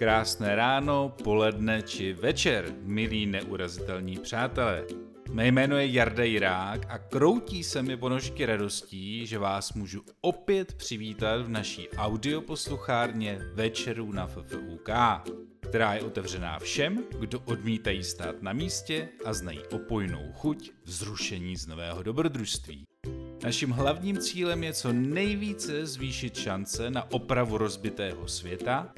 Krásné ráno, poledne či večer, milí neurazitelní přátelé. Mé jméno je Jarda Jirák a kroutí se mi ponožky radostí, že vás můžu opět přivítat v naší audioposluchárně Večerů na FFUK, která je otevřená všem, kdo odmítají stát na místě a znají opojnou chuť vzrušení z nového dobrodružství. Naším hlavním cílem je co nejvíce zvýšit šance na opravu rozbitého světa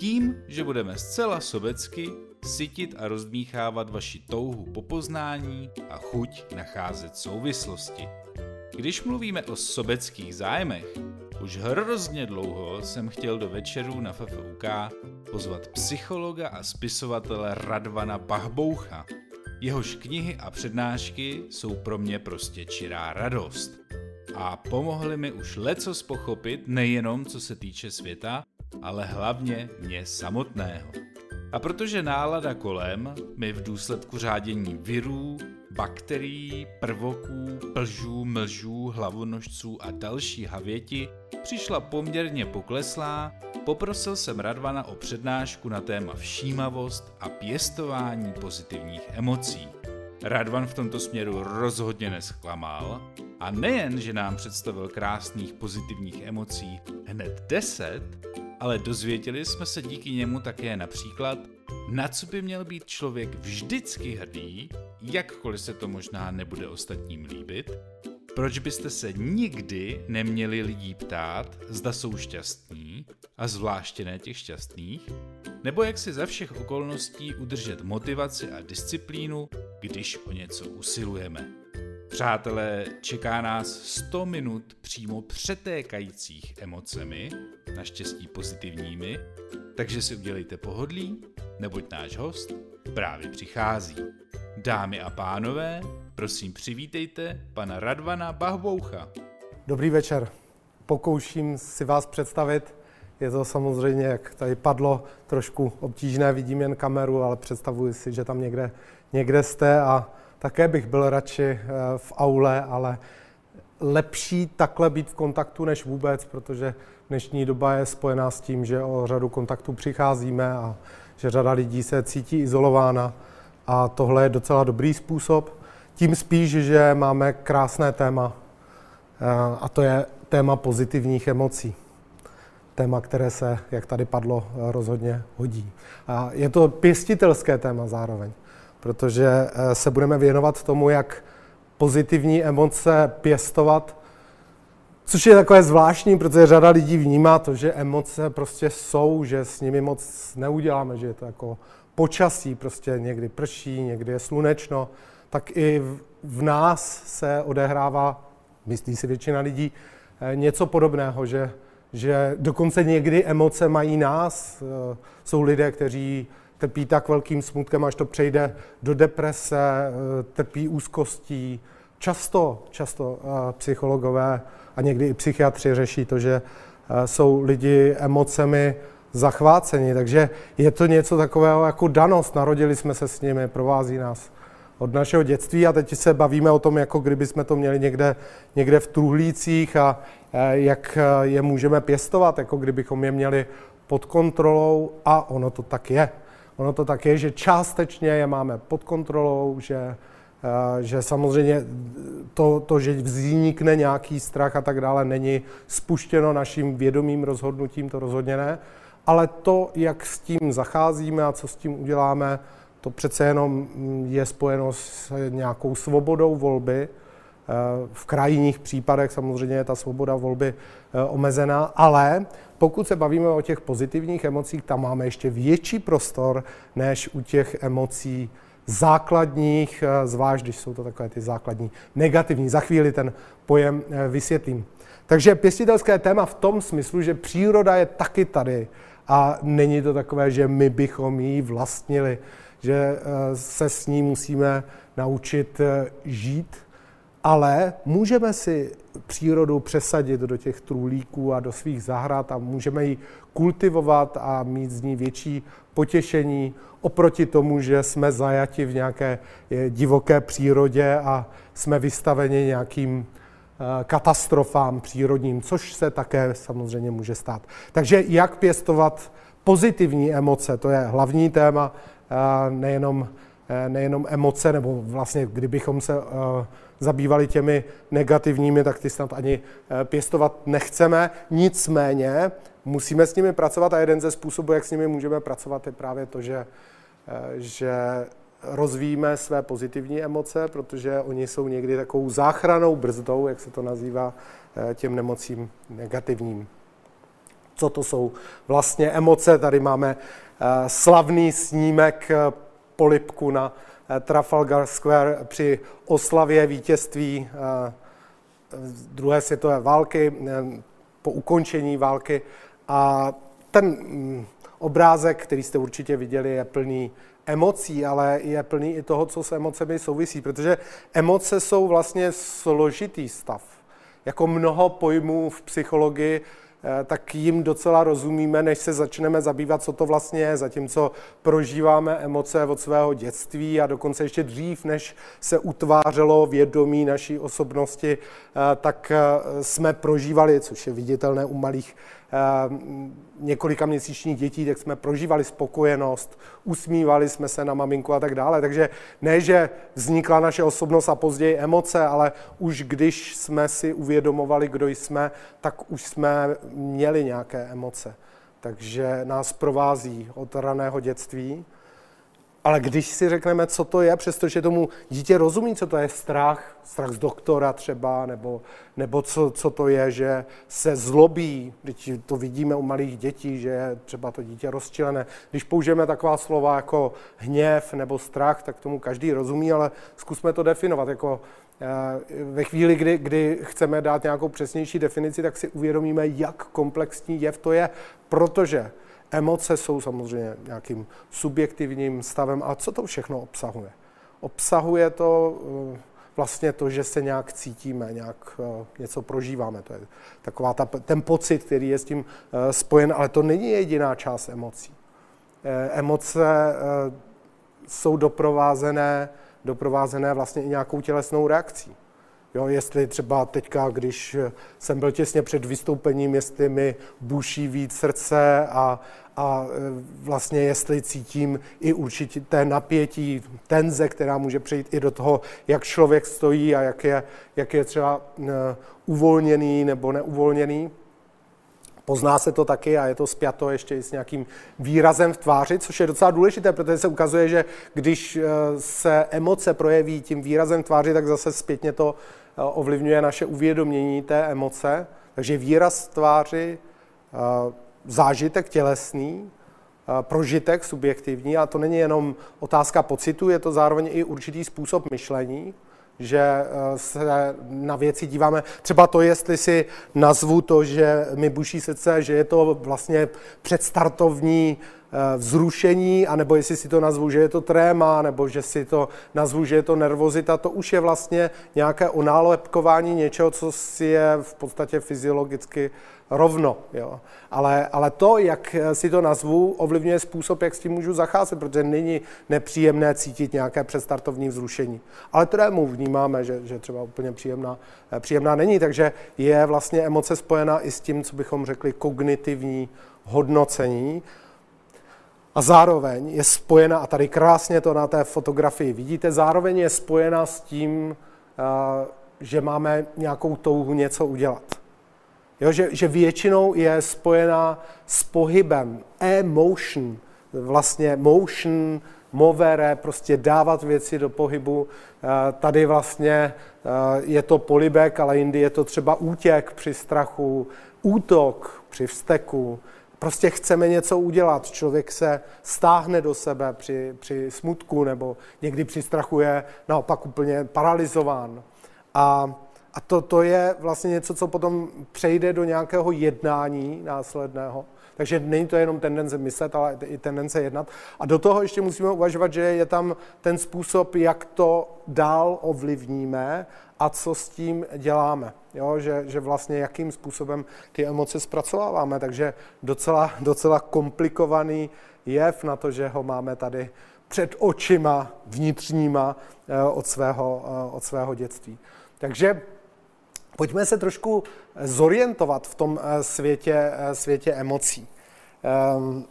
tím, že budeme zcela sobecky sytit a rozdmíchávat vaši touhu po poznání a chuť nacházet souvislosti. Když mluvíme o sobeckých zájmech, už hrozně dlouho jsem chtěl do večerů na FFUK pozvat psychologa a spisovatele Radvana Bachboucha. Jehož knihy a přednášky jsou pro mě prostě čirá radost. A pomohly mi už lecos pochopit nejenom co se týče světa, ale hlavně mě samotného. A protože nálada kolem mi v důsledku řádění virů, bakterií, prvoků, plžů, mlžů, hlavonožců a další havěti přišla poměrně pokleslá, poprosil jsem Radvana o přednášku na téma všímavost a pěstování pozitivních emocí. Radvan v tomto směru rozhodně nesklamal a nejen, že nám představil krásných pozitivních emocí hned 10, ale dozvěděli jsme se díky němu také například, na co by měl být člověk vždycky hrdý, jakkoliv se to možná nebude ostatním líbit, proč byste se nikdy neměli lidí ptát, zda jsou šťastní, a zvláště ne těch šťastných, nebo jak si za všech okolností udržet motivaci a disciplínu, když o něco usilujeme. Přátelé, čeká nás 100 minut přímo přetékajících emocemi, naštěstí pozitivními, takže si udělejte pohodlí, neboť náš host právě přichází. Dámy a pánové, prosím přivítejte pana Radvana Bahboucha. Dobrý večer. Pokouším si vás představit. Je to samozřejmě, jak tady padlo, trošku obtížné, vidím jen kameru, ale představuji si, že tam někde, někde jste a také bych byl radši eh, v aule, ale lepší takhle být v kontaktu než vůbec, protože dnešní doba je spojená s tím, že o řadu kontaktů přicházíme a že řada lidí se cítí izolována a tohle je docela dobrý způsob. Tím spíš, že máme krásné téma eh, a to je téma pozitivních emocí. Téma, které se, jak tady padlo, rozhodně hodí. A je to pěstitelské téma zároveň protože eh, se budeme věnovat tomu, jak pozitivní emoce pěstovat, což je takové zvláštní, protože řada lidí vnímá to, že emoce prostě jsou, že s nimi moc neuděláme, že je to jako počasí, prostě někdy prší, někdy je slunečno, tak i v nás se odehrává, myslí si většina lidí, eh, něco podobného, že, že dokonce někdy emoce mají nás. Eh, jsou lidé, kteří trpí tak velkým smutkem, až to přejde do deprese, eh, trpí úzkostí. Často, často eh, psychologové a někdy i psychiatři řeší to, že eh, jsou lidi emocemi zachváceni, takže je to něco takového jako danost, narodili jsme se s nimi, provází nás od našeho dětství a teď se bavíme o tom, jako kdyby jsme to měli někde, někde v truhlících a jak je můžeme pěstovat, jako kdybychom je měli pod kontrolou a ono to tak je. Ono to tak je, že částečně je máme pod kontrolou, že, eh, že samozřejmě to, to, že vznikne nějaký strach a tak dále, není spuštěno naším vědomým rozhodnutím, to rozhodně ne. Ale to, jak s tím zacházíme a co s tím uděláme, to přece jenom je spojeno s nějakou svobodou volby. Eh, v krajních případech samozřejmě je ta svoboda volby eh, omezená, ale pokud se bavíme o těch pozitivních emocích, tam máme ještě větší prostor než u těch emocí základních, eh, zvlášť když jsou to takové ty základní negativní. Za chvíli ten pojem eh, vysvětlím. Takže pěstitelské téma v tom smyslu, že příroda je taky tady a není to takové, že my bychom ji vlastnili, že eh, se s ní musíme naučit žít ale můžeme si přírodu přesadit do těch trůlíků a do svých zahrad a můžeme ji kultivovat a mít z ní větší potěšení oproti tomu, že jsme zajati v nějaké eh, divoké přírodě a jsme vystaveni nějakým eh, katastrofám přírodním, což se také samozřejmě může stát. Takže jak pěstovat pozitivní emoce, to je hlavní téma, nejenom, nejenom emoce, nebo vlastně kdybychom se zabývali těmi negativními, tak ty snad ani pěstovat nechceme. Nicméně musíme s nimi pracovat a jeden ze způsobů, jak s nimi můžeme pracovat, je právě to, že, že rozvíjíme své pozitivní emoce, protože oni jsou někdy takovou záchranou brzdou, jak se to nazývá, eh, těm nemocím negativním. Co to jsou vlastně emoce? Tady máme eh, slavný snímek eh, polipku na Trafalgar Square při oslavě vítězství druhé světové války, po ukončení války. A ten mm, obrázek, který jste určitě viděli, je plný emocí, ale je plný i toho, co s emocemi souvisí, protože emoce jsou vlastně složitý stav. Jako mnoho pojmů v psychologii, eh, tak jim docela rozumíme, než se začneme zabývat, co to vlastně je, zatímco prožíváme emoce od svého dětství a dokonce ještě dřív, než se utvářelo vědomí naší osobnosti, eh, tak eh, jsme prožívali, což je viditelné u malých několika měsíčních dětí, tak jsme prožívali spokojenost, usmívali jsme se na maminku a tak dále. Takže ne, že vznikla naše osobnost a později emoce, ale už když jsme si uvědomovali, kdo jsme, tak už jsme měli nějaké emoce. Takže nás provází od raného dětství. Ale když si řekneme, co to je, přestože tomu dítě rozumí, co to je strach, strach z doktora třeba, nebo, nebo co, co to je, že se zlobí, když to vidíme u malých dětí, že je třeba to dítě rozčilené. Když použijeme taková slova jako hněv nebo strach, tak tomu každý rozumí, ale zkusme to definovat. Jako, eh, ve chvíli, kdy, kdy chceme dát nějakou přesnější definici, tak si uvědomíme, jak komplexní jev to je, protože Emoce jsou samozřejmě nějakým subjektivním stavem. A co to všechno obsahuje? Obsahuje to eh, vlastně to, že se nějak cítíme, nějak eh, něco prožíváme. To je taková ta, ten pocit, který je s tím eh, spojen, ale to není jediná část emocí. Emoce jsou doprovázené, doprovázené vlastně i nějakou tělesnou reakcí. Jo, jestli třeba teďka, když jsem byl těsně před vystoupením, jestli mi buší víc srdce a, a e, vlastně jestli cítím i určité napětí, tenze, která může přejít i do toho, jak člověk stojí a jak je, jak je třeba e, uvolněný nebo neuvolněný. Pozná se to taky a je to spjato ještě i s nějakým výrazem v tváři, což je docela důležité, protože se ukazuje, že když se emoce projeví tím výrazem v tváři, tak zase zpětně to ovlivňuje naše uvědomění té emoce. Takže výraz tváři, zážitek tělesný, prožitek subjektivní, a to není jenom otázka pocitu, je to zároveň i určitý způsob myšlení, že se na věci díváme. Třeba to, jestli si nazvu to, že mi buší srdce, že je to vlastně předstartovní Eh, vzrušení, anebo jestli si to nazvu, že je to tréma, nebo že si to nazvu, že je to nervozita, to už je vlastně nějaké onálepkování něčeho, co si je v podstatě fyziologicky rovno. Jo. Ale, ale to, jak si to nazvu, ovlivňuje způsob, jak s tím můžu zacházet, protože není nepříjemné cítit nějaké předstartovní vzrušení. Ale trému vnímáme, že, že třeba úplně příjemná, eh, příjemná není, takže je vlastně emoce spojená i s tím, co bychom řekli kognitivní hodnocení, a zároveň je spojena, a tady krásně to na té fotografii vidíte, zároveň je spojena s tím, eh, že máme nějakou touhu něco udělat. Jo, že, že většinou je spojena s pohybem, emotion, vlastně motion, movere, prostě dávat věci do pohybu. Eh, tady vlastně eh, je to polibek, ale jindy je to třeba útěk při strachu, útok při vzteku, Prostě chceme něco udělat. Člověk se stáhne do sebe při, při smutku nebo někdy při strachu je naopak úplně paralizován. A, a to, to je vlastně něco, co potom přejde do nějakého jednání následného. Takže není to jenom tendence myslet, ale i tendence jednat. A do toho ještě musíme uvažovat, že je tam ten způsob, jak to dál ovlivníme a co s tím děláme. Jo? Že, že vlastně jakým způsobem ty emoce zpracováváme. Takže docela, docela komplikovaný jev na to, že ho máme tady před očima vnitřníma eh, od svého, eh, od svého dětství. Takže pojďme se trošku zorientovat v tom eh, světě, světě emocí. Um,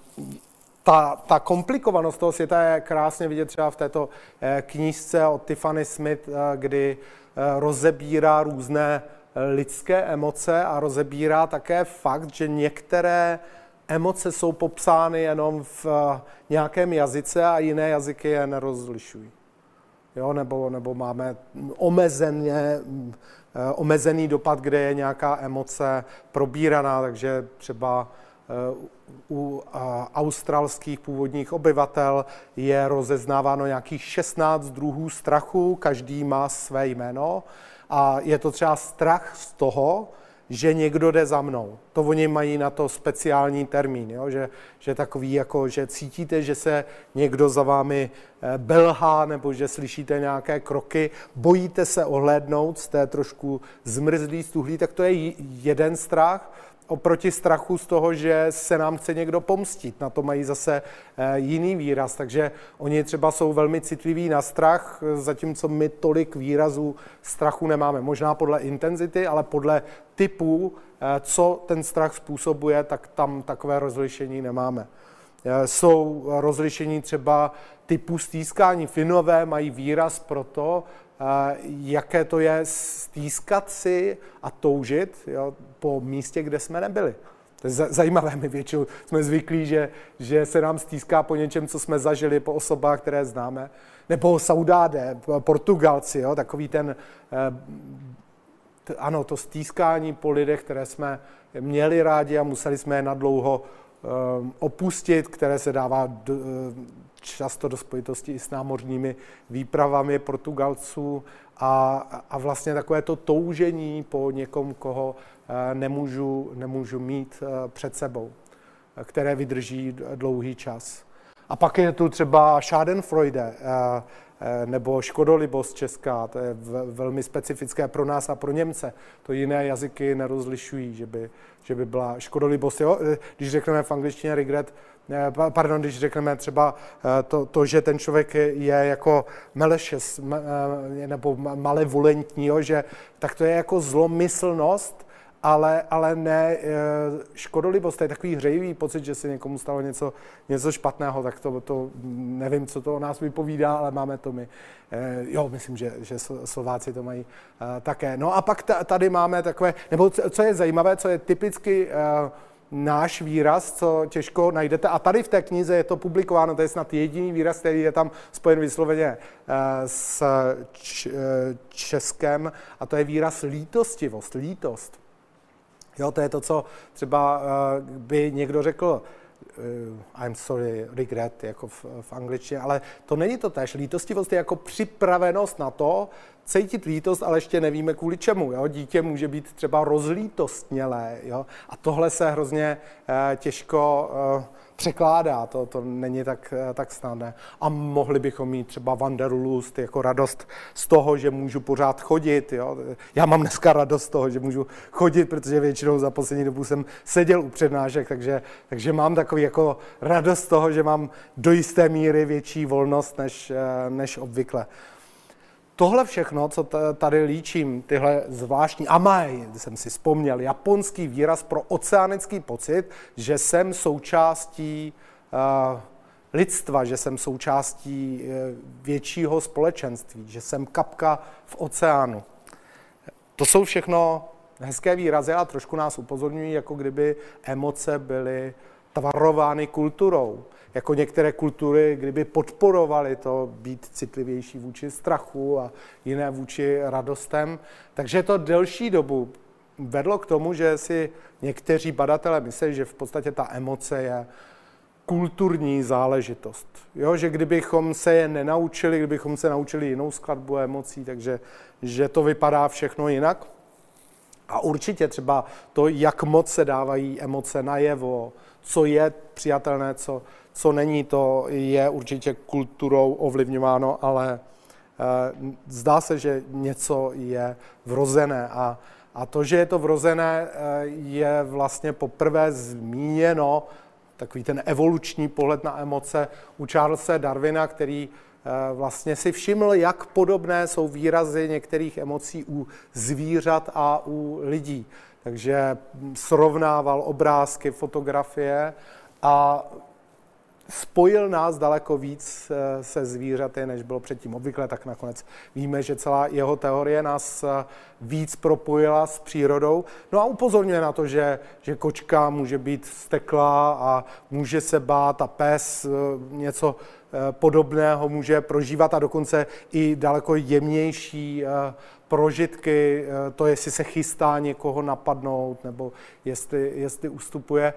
ta, ta komplikovanost toho světa je krásně vidět třeba v této knížce od Tiffany Smith, kdy rozebírá různé lidské emoce a rozebírá také fakt, že některé emoce jsou popsány jenom v nějakém jazyce a jiné jazyky je nerozlišují. Jo, nebo, nebo máme omezeně, omezený dopad, kde je nějaká emoce probíraná, takže třeba u australských původních obyvatel je rozeznáváno nějakých 16 druhů strachu, každý má své jméno a je to třeba strach z toho, že někdo jde za mnou. To oni mají na to speciální termín, jo? Že, že takový, jako, že cítíte, že se někdo za vámi eh, belhá nebo že slyšíte nějaké kroky, bojíte se ohlédnout, jste trošku zmrzlý, stuhlý, tak to je jeden strach oproti strachu z toho, že se nám chce někdo pomstit. Na to mají zase eh, jiný výraz, takže oni třeba jsou velmi citliví na strach, zatímco my tolik výrazů strachu nemáme. Možná podle intenzity, ale podle typu, eh, co ten strach způsobuje, tak tam takové rozlišení nemáme. Eh, jsou rozlišení třeba typu stýskání. Finové mají výraz pro to, jaké to je stýskat si a toužit jo, po místě, kde jsme nebyli. To je zajímavé, my většinou jsme zvyklí, že, že se nám stýská po něčem, co jsme zažili, po osobách, které známe. Nebo Saudáde, Portugalci, jo, takový ten, eh, ano, to stýskání po lidech, které jsme měli rádi a museli jsme je nadlouho eh, opustit, které se dává eh, často do spojitosti i s námořními výpravami Portugalců a, a vlastně takové to toužení po někom, koho eh, nemůžu, nemůžu mít eh, před sebou, které vydrží dlouhý čas. A pak je tu třeba Schadenfreude, eh, nebo škodolibost česká, to je velmi specifické pro nás a pro Němce. To jiné jazyky nerozlišují, že by, že by byla škodolibost. Jo? Když řekneme v angličtině regret, Eh, pardon, když řekneme třeba eh, to, to že ten člověk je jako malicious eh, nebo malevolentní, že, tak to je jako zlomyslnost, ale, ale ne škodolibost, to je takový hřejivý pocit, že se někomu stalo něco, něco špatného, tak to, to nevím, co to o nás vypovídá, ale máme to my. Jo, myslím, že, že Slováci to mají také. No a pak tady máme takové, nebo co je zajímavé, co je typicky náš výraz, co těžko najdete. A tady v té knize je to publikováno, to je snad jediný výraz, který je tam spojen vysloveně eh, s eh, českem, a to je výraz lítostivost, lítost. Jo, to je to, co třeba eh, by někdo řekl, I'm sorry, regret, jako v, v angličtině, ale to není to tež. Lítostivost je jako připravenost na to, cítit lítost, ale ještě nevíme kvůli čemu. Jo? Dítě může být třeba rozlítostnělé. Jo? A tohle se hrozně eh, těžko eh, překládá, to, to není tak, eh, tak snadné. A mohli bychom mít třeba Wanderlust, jako radost z toho, že můžu pořád chodit. Jo? Já mám dneska radost z toho, že můžu chodit, protože většinou za poslední dobu jsem seděl u přednášek, takže, takže mám takový jako radost z toho, že mám do jisté míry větší volnost než, eh, než obvykle tohle všechno, co tady líčím, tyhle zvláštní amai, jsem si vzpomněl, japonský výraz pro oceanický pocit, že jsem součástí uh, lidstva, že jsem součástí uh, většího společenství, že jsem kapka v oceánu. To jsou všechno hezké výrazy a trošku nás upozorňují, jako kdyby emoce byly tvarovány kulturou jako některé kultury, kdyby podporovaly to být citlivější vůči strachu a jiné vůči radostem. Takže to delší dobu vedlo k tomu, že si někteří badatelé myslí, že v podstatě ta emoce je kulturní záležitost. Jo, že kdybychom se je nenaučili, kdybychom se naučili jinou skladbu emocí, takže že to vypadá všechno jinak. A určitě třeba to, jak moc se dávají emoce najevo, co je přijatelné, co, co není, to je určitě kulturou ovlivňováno, ale eh, zdá se, že něco je vrozené a, a to, že je to vrozené, eh, je vlastně poprvé zmíněno takový ten evoluční pohled na emoce u Charlesa Darwina, který eh, vlastně si všiml, jak podobné jsou výrazy některých emocí u zvířat a u lidí. Takže srovnával obrázky, fotografie a spojil nás daleko víc eh, se zvířaty, než bylo předtím obvykle, tak nakonec víme, že celá jeho teorie nás eh, víc propojila s přírodou. No a upozorňuje na to, že, že kočka může být steklá a může se bát a pes eh, něco podobného může prožívat a dokonce i daleko jemnější prožitky, to jestli se chystá někoho napadnout nebo jestli, jestli ustupuje.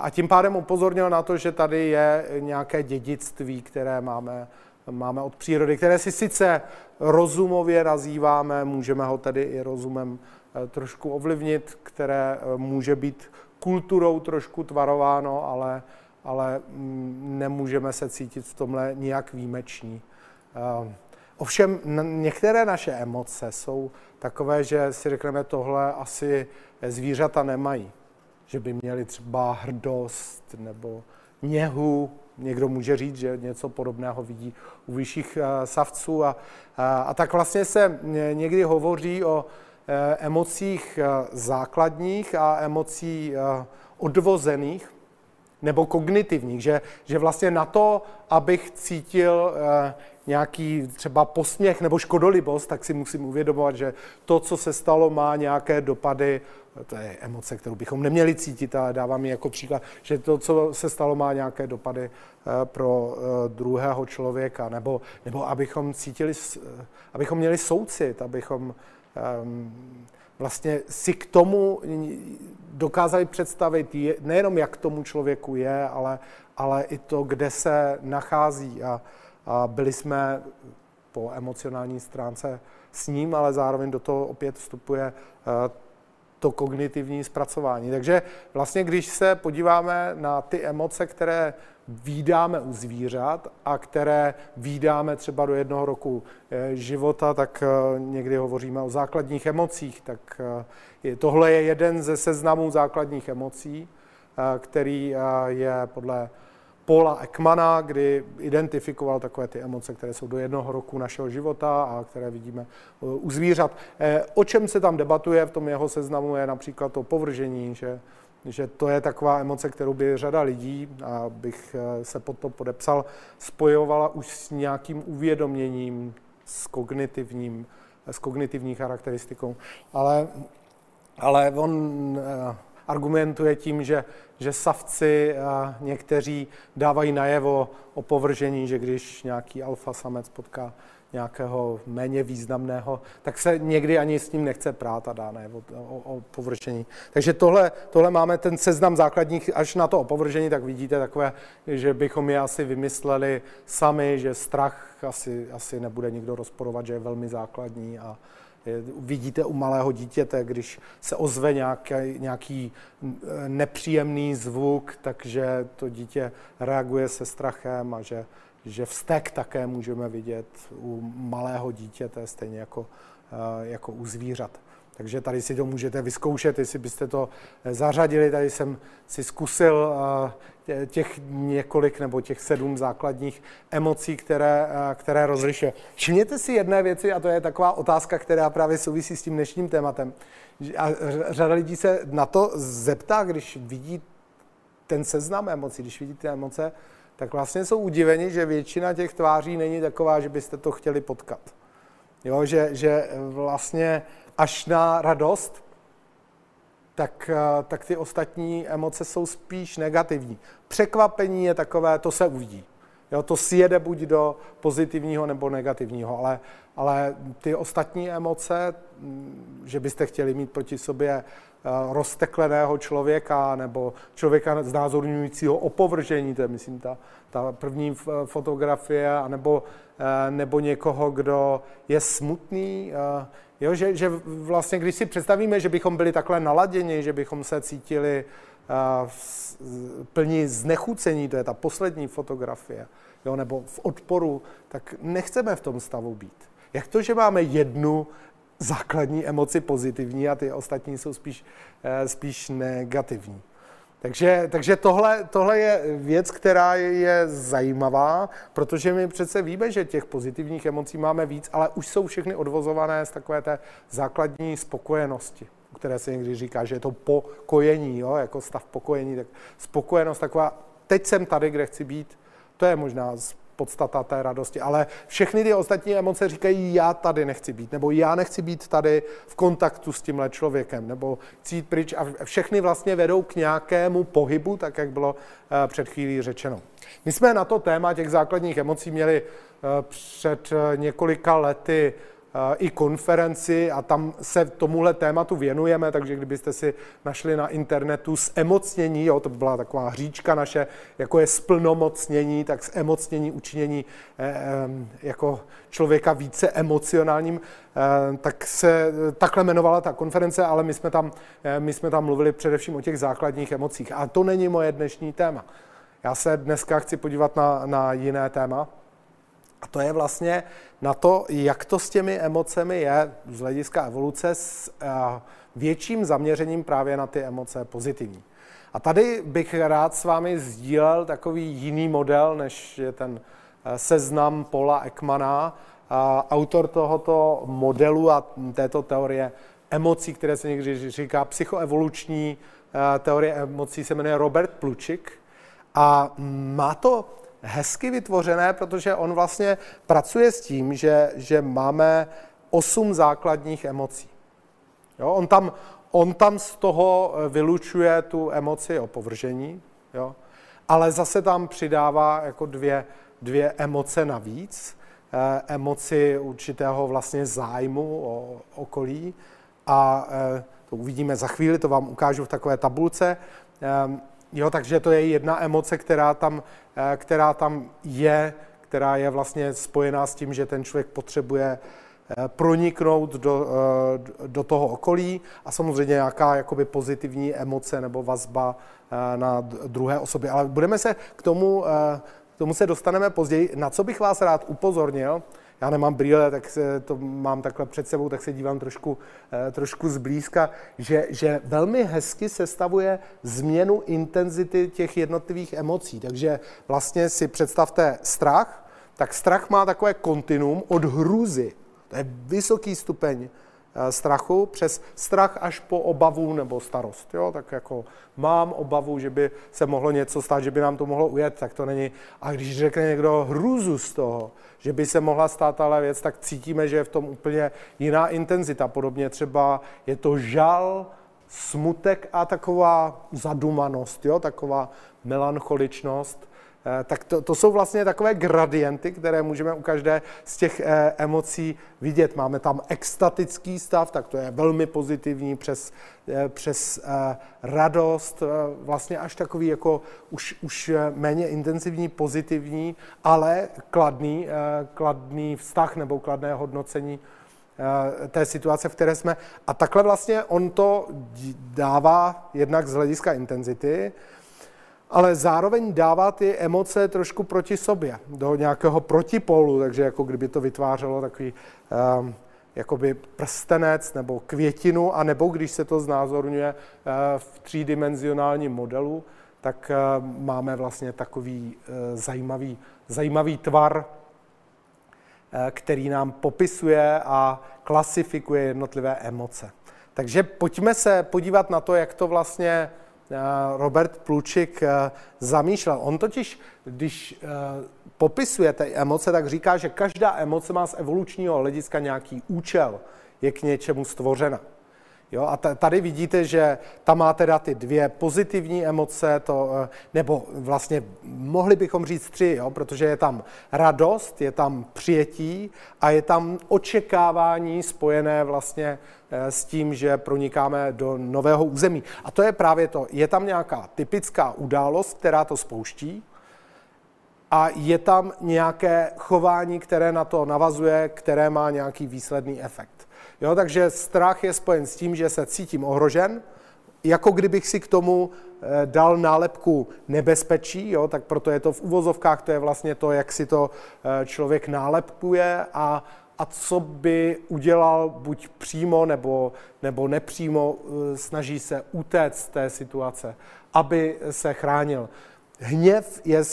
A tím pádem upozornil na to, že tady je nějaké dědictví, které máme, máme od přírody, které si sice rozumově nazýváme, můžeme ho tedy i rozumem eh, trošku ovlivnit, které eh, může být kulturou trošku tvarováno, ale, ale mm, nemůžeme se cítit v tomhle nijak výjimeční. Eh, ovšem některé naše emoce jsou takové, že si řekneme, tohle asi zvířata nemají že by měli třeba hrdost nebo něhu. Někdo může říct, že něco podobného vidí u vyšších eh, savců. A, a, a tak vlastně se někdy hovoří o eh, emocích eh, základních a emocí odvozených nebo kognitivních, že, že vlastně na to, abych cítil nějaký třeba posměch nebo škodolibost, tak si musím uvědomovat, že to, co se stalo, má nějaké dopady to je emoce, kterou bychom neměli cítit, ale dávám mi jako příklad, že to, co se stalo, má nějaké dopady eh, pro eh, druhého člověka, nebo, nebo abychom cítili, eh, abychom měli soucit, abychom um, vlastně si k tomu dokázali představit nejenom, jak tomu člověku je, ale, ale i to, kde se nachází. A, a byli jsme po emocionální stránce s ním, ale zároveň do toho opět vstupuje to kognitivní zpracování. Takže vlastně, když se podíváme na ty emoce, které výdáme u zvířat a které výdáme třeba do jednoho roku eh, života, tak eh, někdy hovoříme o základních emocích. Tak eh, tohle je jeden ze seznamů základních emocí, který je podle Paula Ekmana, kdy identifikoval takové ty emoce, které jsou do jednoho roku našeho života a které vidíme eh, u zvířat. Eh, o čem se tam debatuje v tom jeho seznamu je například to povržení, že, že to je taková emoce, kterou by řada lidí, a bych eh, se pod to podepsal, spojovala už s nějakým uvědoměním, s kognitivním, s kognitivní charakteristikou. Ale, ale on argumentuje tím, že, že savci někteří dávají najevo o povržení, že když nějaký alfa samec potká nějakého méně významného, tak se někdy ani s ním nechce prát a dá najevo o, o povržení. Takže tohle, tohle máme ten seznam základních, až na to opovržení, tak vidíte takové, že bychom je asi vymysleli sami, že strach asi, asi nebude nikdo rozporovat, že je velmi základní a, Vidíte u malého dítěte, když se ozve nějaký, nějaký nepříjemný zvuk, takže to dítě reaguje se strachem a že, že vztek také můžeme vidět u malého dítěte, stejně jako, jako u zvířat. Takže tady si to můžete vyzkoušet, jestli byste to eh, zařadili. Tady jsem si zkusil eh, těch několik nebo těch sedm základních emocí, které, eh, které rozlišuje. Všimněte si jedné věci, a to je taková otázka, která právě souvisí s tím dnešním tématem. A řada lidí se na to zeptá, když vidí ten seznam emocí, když vidí ty emoce, tak vlastně jsou udiveni, že většina těch tváří není taková, že byste to chtěli potkat. Jo, že, že vlastně až na radost, tak, eh, tak ty ostatní emoce jsou spíš negativní. Překvapení je takové, to se uvidí. Jo, to sjede buď do pozitivního nebo negativního, ale, ale ty ostatní emoce, mm, že byste chtěli mít proti sobě eh, roztekleného člověka nebo člověka znázorňujícího opovržení, to je myslím ta, ta první fotografie, nebo, eh, nebo někoho, kdo je smutný, Jo, že, že vlastně, když si představíme, že bychom byli takhle naladěni, že bychom se cítili uh, plní znechucení, to je ta poslední fotografie, jo, nebo v odporu, tak nechceme v tom stavu být. Jak to, že máme jednu základní emoci pozitivní a ty ostatní jsou spíš, uh, spíš negativní? Takže, takže tohle, tohle je věc, která je zajímavá, protože my přece víme, že těch pozitivních emocí máme víc, ale už jsou všechny odvozované z takové té základní spokojenosti. které se někdy říká, že je to pokojení, jo, jako stav pokojení, tak spokojenost taková, teď jsem tady, kde chci být, to je možná podstata té radosti. Ale všechny ty ostatní emoce říkají, já tady nechci být, nebo já nechci být tady v kontaktu s tímhle člověkem, nebo jít pryč a všechny vlastně vedou k nějakému pohybu, tak jak bylo eh, před chvílí řečeno. My jsme na to téma těch základních emocí měli eh, před eh, několika lety i konferenci a tam se tomuhle tématu věnujeme, takže kdybyste si našli na internetu s emocnění, jo, to by byla taková hříčka naše, jako je splnomocnění, tak s emocnění učinění eh, jako člověka více emocionálním, eh, tak se takhle jmenovala ta konference, ale my jsme, tam, eh, my jsme tam mluvili především o těch základních emocích. A to není moje dnešní téma. Já se dneska chci podívat na, na jiné téma, a to je vlastně na to, jak to s těmi emocemi je z hlediska evoluce s eh, větším zaměřením právě na ty emoce pozitivní. A tady bych rád s vámi sdílel takový jiný model, než je ten eh, seznam Paula Ekmana, autor tohoto modelu a této teorie emocí, které se někdy říká psychoevoluční eh, teorie emocí, se jmenuje Robert Plučik. A má to hezky vytvořené, protože on vlastně pracuje s tím, že, že máme osm základních emocí. Jo? On, tam, on tam z toho eh, vylučuje tu emoci opovržení, jo? ale zase tam přidává jako dvě, dvě emoce navíc, eh, emoci určitého vlastně zájmu o okolí a eh, to uvidíme za chvíli, to vám ukážu v takové tabulce. Eh, Jo, takže to je jedna emoce, která tam, eh, která tam je, která je vlastně spojená s tím, že ten člověk potřebuje eh, proniknout do, eh, do toho okolí a samozřejmě nějaká jakoby pozitivní emoce nebo vazba na druhé osoby. Ale budeme se k tomu, k tomu se dostaneme později. Na co bych vás rád upozornil, já nemám brýle, tak se to mám takhle před sebou, tak se dívám trošku, eh, trošku zblízka, že, že velmi hezky sestavuje změnu intenzity těch jednotlivých emocí. Takže vlastně si představte strach, tak strach má takové kontinuum od hrůzy. To je vysoký stupeň Eh, strachu přes strach až po obavu nebo starost. Jo? Tak jako mám obavu, že by se mohlo něco stát, že by nám to mohlo ujet, tak to není. A když řekne někdo hrůzu z toho, že by se mohla stát tahle věc, tak cítíme, že je v tom úplně jiná intenzita. Podobně třeba je to žal, smutek a taková zadumanost, jo? taková melancholičnost. Eh, tak to, to jsou vlastně takové gradienty, které můžeme u každé z těch eh, emocí vidět. Máme tam extatický stav, tak to je velmi pozitivní, přes, eh, přes radost, vlastně až takový jako už, už méně intenzivní, pozitivní, ale kladný, kladný vztah nebo kladné hodnocení té situace, v které jsme. A takhle vlastně on to dává jednak z hlediska intenzity, ale zároveň dává ty emoce trošku proti sobě, do nějakého protipolu, takže jako kdyby to vytvářelo takový um, jakoby prstenec nebo květinu, a nebo když se to znázorňuje uh, v třídimenzionálním modelu, tak uh, máme vlastně takový uh, zajímavý, zajímavý tvar, který nám popisuje a klasifikuje jednotlivé emoce. Takže pojďme se podívat na to, jak to vlastně Robert Plučik eh, zamýšlel. On totiž, když eh, popisuje ty emoce, tak říká, že každá emoce má z evolučního hlediska nějaký účel, je k něčemu stvořena. Jo, a tady vidíte, že tam má teda ty dvě pozitivní emoce, to, nebo vlastně mohli bychom říct tři, jo, protože je tam radost, je tam přijetí a je tam očekávání spojené vlastně Eh, s tím, že pronikáme do nového území. A to je právě to. Je tam nějaká typická událost, která to spouští, a je tam nějaké chování, které na to navazuje, které má nějaký výsledný efekt. Jo, takže strach je spojen s tím, že se cítím ohrožen, jako kdybych si k tomu eh, dal nálepku nebezpečí, jo, tak proto je to v uvozovkách, to je vlastně to, jak si to eh, člověk nálepkuje a a co by udělal buď přímo nebo, nebo nepřímo, eh, snaží se utéct z té situace, aby se chránil. hněv je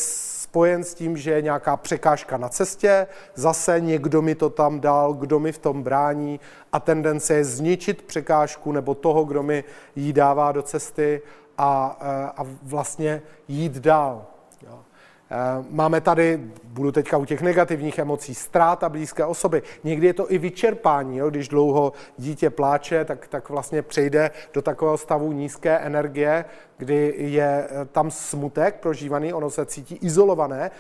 spojen s tím, že je nějaká překážka na cestě, zase někdo mi to tam dal, kdo mi v tom brání a tendence je zničit překážku nebo toho, kdo mi ji dává do cesty a, a vlastně jít dál. Eh, máme tady, budu teďka u těch negativních emocí, ztráta blízké osoby. Někdy je to i vyčerpání, jo? když dlouho dítě pláče, tak, tak vlastně přejde do takového stavu nízké energie, kdy je eh, tam smutek prožívaný, ono se cítí izolované,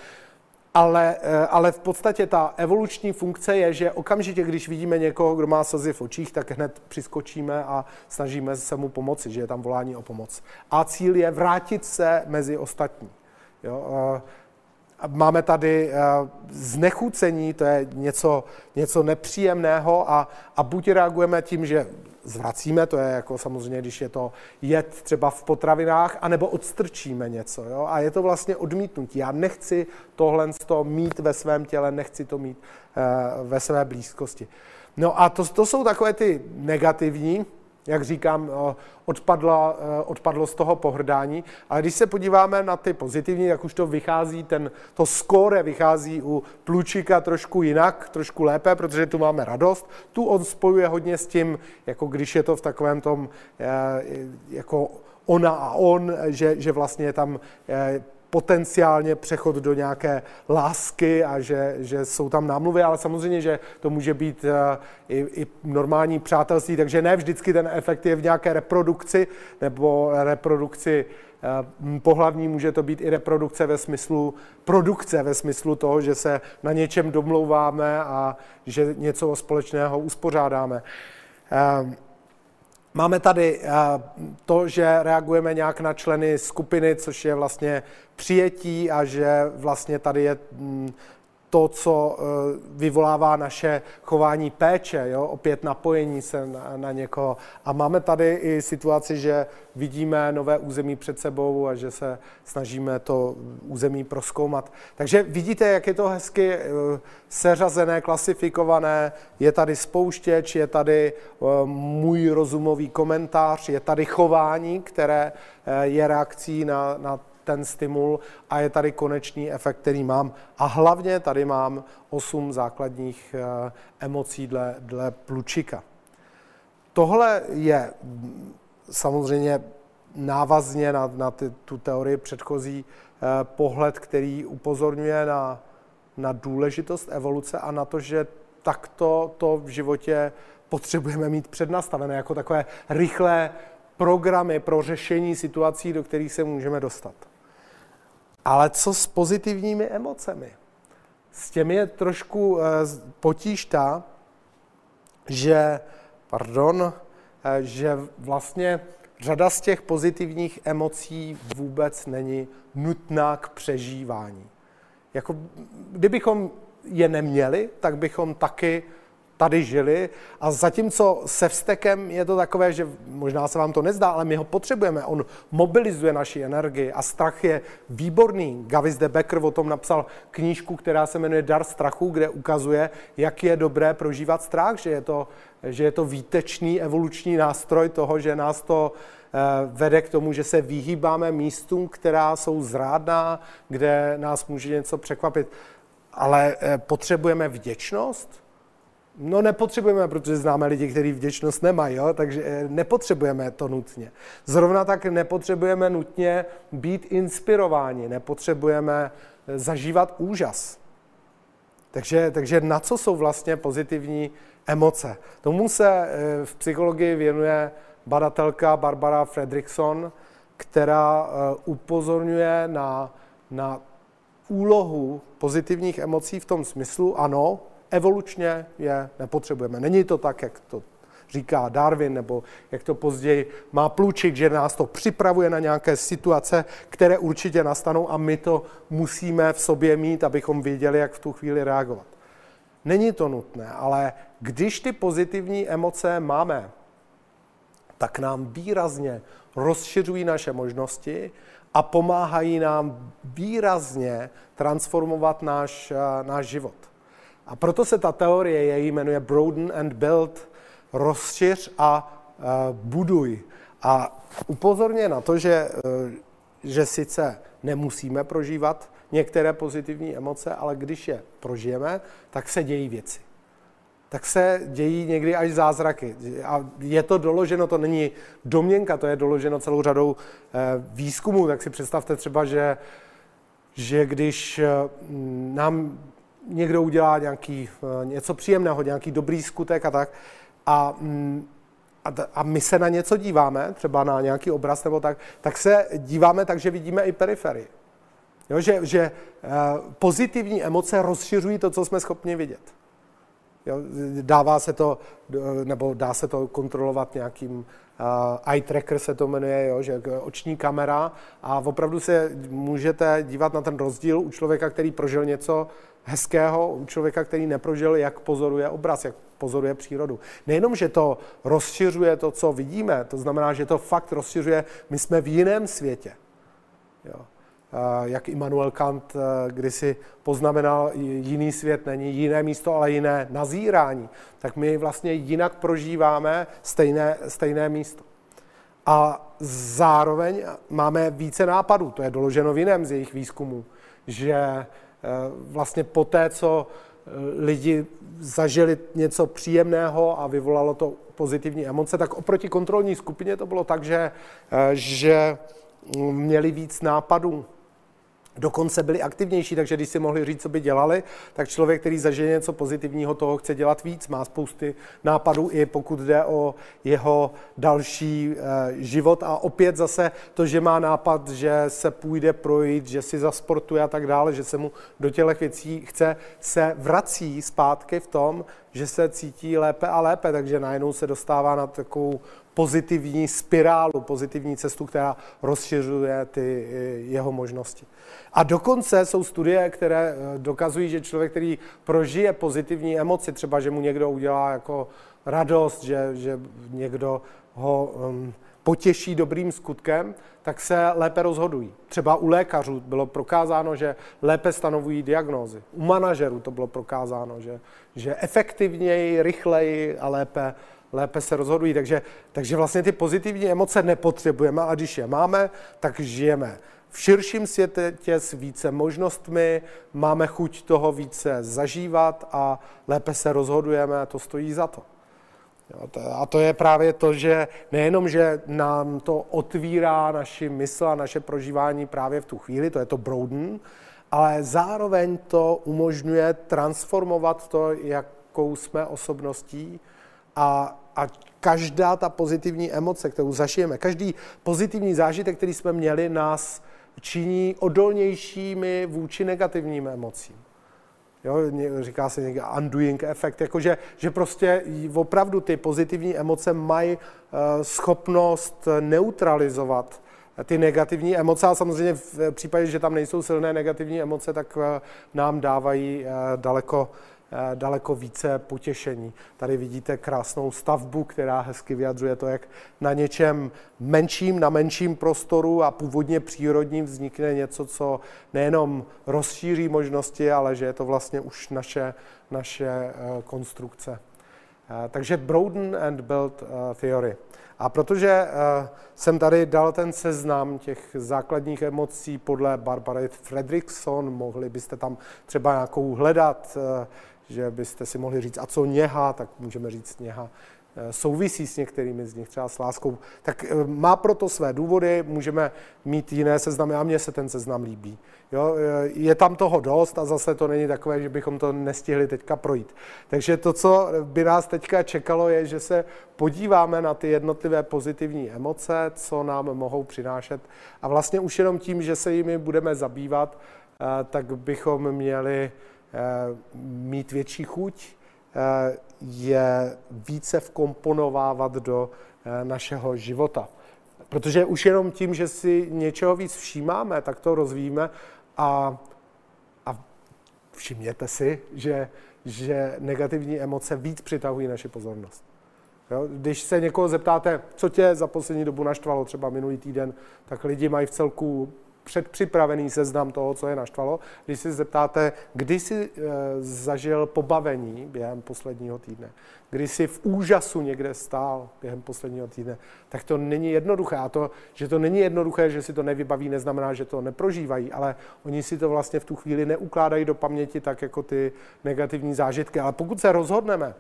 ale, eh, ale v podstatě ta evoluční funkce je, že okamžitě, když vidíme někoho, kdo má slzy v očích, tak hned přiskočíme a snažíme se mu pomoci, že je tam volání o pomoc. A cíl je vrátit se mezi ostatní. Jo? Máme tady znechucení, to je něco, něco nepříjemného a, a buď reagujeme tím, že zvracíme, to je jako samozřejmě, když je to jed třeba v potravinách, anebo odstrčíme něco. Jo? A je to vlastně odmítnutí. Já nechci tohle mít ve svém těle, nechci to mít uh, ve své blízkosti. No a to, to jsou takové ty negativní, jak říkám, eh, odpadla, eh, odpadlo z toho pohrdání. Ale když se podíváme na ty pozitivní, jak už to vychází, ten, to skóre vychází u Plučika trošku jinak, trošku lépe, protože tu máme radost. Tu on spojuje hodně s tím, jako když je to v takovém tom, eh, jako ona a on, že, že vlastně tam potenciálně přechod do nějaké lásky a že, že jsou tam námluvy, ale samozřejmě, že to může být eh, i, i normální přátelství, takže ne vždycky ten efekt je v nějaké reprodukci nebo reprodukci eh, pohlavní, může to být i reprodukce ve smyslu produkce, ve smyslu toho, že se na něčem domlouváme a že něco společného uspořádáme. Máme tady eh, to, že reagujeme nějak na členy skupiny, což je vlastně přijetí a že vlastně tady je mm, to, co eh, vyvolává naše chování péče, jo? opět napojení se na, na někoho. A máme tady i situaci, že vidíme nové území před sebou a že se snažíme to území proskoumat. Takže vidíte, jak je to hezky eh, seřazené, klasifikované. Je tady spouštěč, je tady eh, můj rozumový komentář, je tady chování, které je reakcí na, na ten stimul a je tady konečný efekt, který mám. A hlavně tady mám osm základních eh, emocí dle, dle Plučika. Tohle je mm, samozřejmě návazně na, na ty, tu teorii předchozí eh, pohled, který upozorňuje na, na důležitost evoluce a na to, že takto to v životě potřebujeme mít přednastavené jako takové rychlé programy pro řešení situací, do kterých se můžeme dostat. Ale co s pozitivními emocemi? S těmi je trošku eh, potíž ta, že, pardon, eh, že vlastně řada z těch pozitivních emocí vůbec není nutná k přežívání. Jako, kdybychom je neměli, tak bychom taky tady žili a zatímco se vztekem je to takové, že možná se vám to nezdá, ale my ho potřebujeme. On mobilizuje naši energii a strach je výborný. Gavis de Becker o tom napsal knížku, která se jmenuje Dar strachu, kde ukazuje, jak je dobré prožívat strach, že je to, že je to výtečný evoluční nástroj toho, že nás to eh, vede k tomu, že se vyhýbáme místům, která jsou zrádná, kde nás může něco překvapit. Ale eh, potřebujeme vděčnost, No nepotřebujeme, protože známe lidi, kteří vděčnost nemají, jo? takže eh, nepotřebujeme to nutně. Zrovna tak nepotřebujeme nutně být inspirováni, nepotřebujeme eh, zažívat úžas. Takže, takže na co jsou vlastně pozitivní emoce? Tomu se eh, v psychologii věnuje badatelka Barbara Fredrickson, která upozorňuje na, na úlohu pozitivních emocí v tom smyslu, ano, evolučně je nepotřebujeme. Není to tak, jak to říká Darwin, nebo jak to později má Plučik, že nás to připravuje na nějaké situace, které určitě nastanou a my to musíme v sobě mít, abychom věděli, jak v tu chvíli reagovat. Není to nutné, ale když ty pozitivní emoce máme, tak nám výrazně rozšiřují naše možnosti a pomáhají nám výrazně transformovat náš, náš život. A proto se ta teorie její jmenuje Broaden and Build, rozšiř a uh, buduj. A upozorně na to, že, uh, že sice nemusíme prožívat některé pozitivní emoce, ale když je prožijeme, tak se dějí věci. Tak se dějí někdy až zázraky. A je to doloženo, to není domněnka, to je doloženo celou řadou eh, výzkumů. Tak si představte třeba, že, že když nám někdo udělá nějaký, eh, něco příjemného, nějaký dobrý skutek a tak, a mm, a, a my se na něco díváme, třeba na nějaký obraz nebo tak, tak se díváme tak, že vidíme i periferii. Jo, že, že uh, pozitivní emoce rozšiřují to, co jsme schopni vidět. Jo, dává se to, nebo dá se to kontrolovat nějakým uh, eye tracker se to jmenuje, jo, že oční kamera a opravdu se můžete dívat na ten rozdíl u člověka, který prožil něco hezkého, u člověka, který neprožil, jak pozoruje obraz, jak pozoruje přírodu. Nejenom, že to rozšiřuje to, co vidíme, to znamená, že to fakt rozšiřuje, my jsme v jiném světě. Jo. Jak Immanuel Kant eh, kdysi poznamenal, jiný svět není jiné místo, ale jiné nazírání, tak my vlastně jinak prožíváme stejné, stejné místo. A zároveň máme více nápadů, to je doloženo v jiném z jejich výzkumů, že vlastně po té, co lidi zažili něco příjemného a vyvolalo to pozitivní emoce, tak oproti kontrolní skupině to bylo tak, že, že měli víc nápadů dokonce byli aktivnější, takže když si mohli říct, co by dělali, tak člověk, který zažije něco pozitivního, toho chce dělat víc, má spousty nápadů i pokud jde o jeho další e, život. A opět zase to, že má nápad, že se půjde projít, že si zasportuje a tak dále, že se mu do těch věcí chce, se vrací zpátky v tom, že se cítí lépe a lépe, takže najednou se dostává na takovou pozitivní spirálu, pozitivní cestu, která rozšiřuje ty eh, jeho možnosti. A dokonce jsou studie, které eh, dokazují, že člověk, který prožije pozitivní emoci, třeba že mu někdo udělá jako radost, že, že někdo ho um, potěší dobrým skutkem, tak se lépe rozhodují. Třeba u lékařů bylo prokázáno, že lépe stanovují diagnózy. U manažerů to bylo prokázáno, že, že efektivněji, rychleji a lépe, lépe se rozhodují. Takže, takže vlastně ty pozitivní emoce nepotřebujeme a když je máme, tak žijeme v širším světě s více možnostmi, máme chuť toho více zažívat a lépe se rozhodujeme to stojí za to. A to je právě to, že nejenom, že nám to otvírá naši mysl a naše prožívání právě v tu chvíli, to je to broaden, ale zároveň to umožňuje transformovat to, jakou jsme osobností a, a každá ta pozitivní emoce, kterou zažijeme, každý pozitivní zážitek, který jsme měli, nás činí odolnějšími vůči negativním emocím. Jo, říká se někde undoing efekt, jakože že prostě opravdu ty pozitivní emoce mají uh, schopnost neutralizovat ty negativní emoce a samozřejmě v případě, že tam nejsou silné negativní emoce, tak uh, nám dávají uh, daleko Eh, daleko více potěšení. Tady vidíte krásnou stavbu, která hezky vyjadřuje to, jak na něčem menším, na menším prostoru a původně přírodním vznikne něco, co nejenom rozšíří možnosti, ale že je to vlastně už naše, naše eh, konstrukce. Eh, takže Broaden and Build Theory. A protože jsem tady dal ten seznam těch základních emocí podle Barbary Fredrickson, mohli byste tam třeba nějakou hledat, že byste si mohli říct, a co něha, tak můžeme říct něha eh, souvisí s některými z nich, třeba s láskou, tak eh, má proto své důvody, můžeme mít jiné seznamy a mně se ten seznam líbí. Jo, eh, je tam toho dost a zase to není takové, že bychom to nestihli teďka projít. Takže to, co by nás teďka čekalo, je, že se podíváme na ty jednotlivé pozitivní emoce, co nám mohou přinášet a vlastně už jenom tím, že se jimi budeme zabývat, tak bychom měli mít větší chuť, eh, je více vkomponovávat do eh, našeho života. Protože už jenom tím, že si něčeho víc všímáme, tak to rozvíjíme a, a všimněte si, že, že negativní emoce víc přitahují naši pozornost. Jo? Když se někoho zeptáte, co tě za poslední dobu naštvalo, třeba minulý týden, tak lidi mají v celku předpřipravený seznam toho, co je naštvalo. Když si zeptáte, kdy jsi e, zažil pobavení během posledního týdne, kdy jsi v úžasu někde stál během posledního týdne, tak to není jednoduché. A to, že to není jednoduché, že si to nevybaví, neznamená, že to neprožívají, ale oni si to vlastně v tu chvíli neukládají do paměti tak jako ty negativní zážitky. Ale pokud se rozhodneme,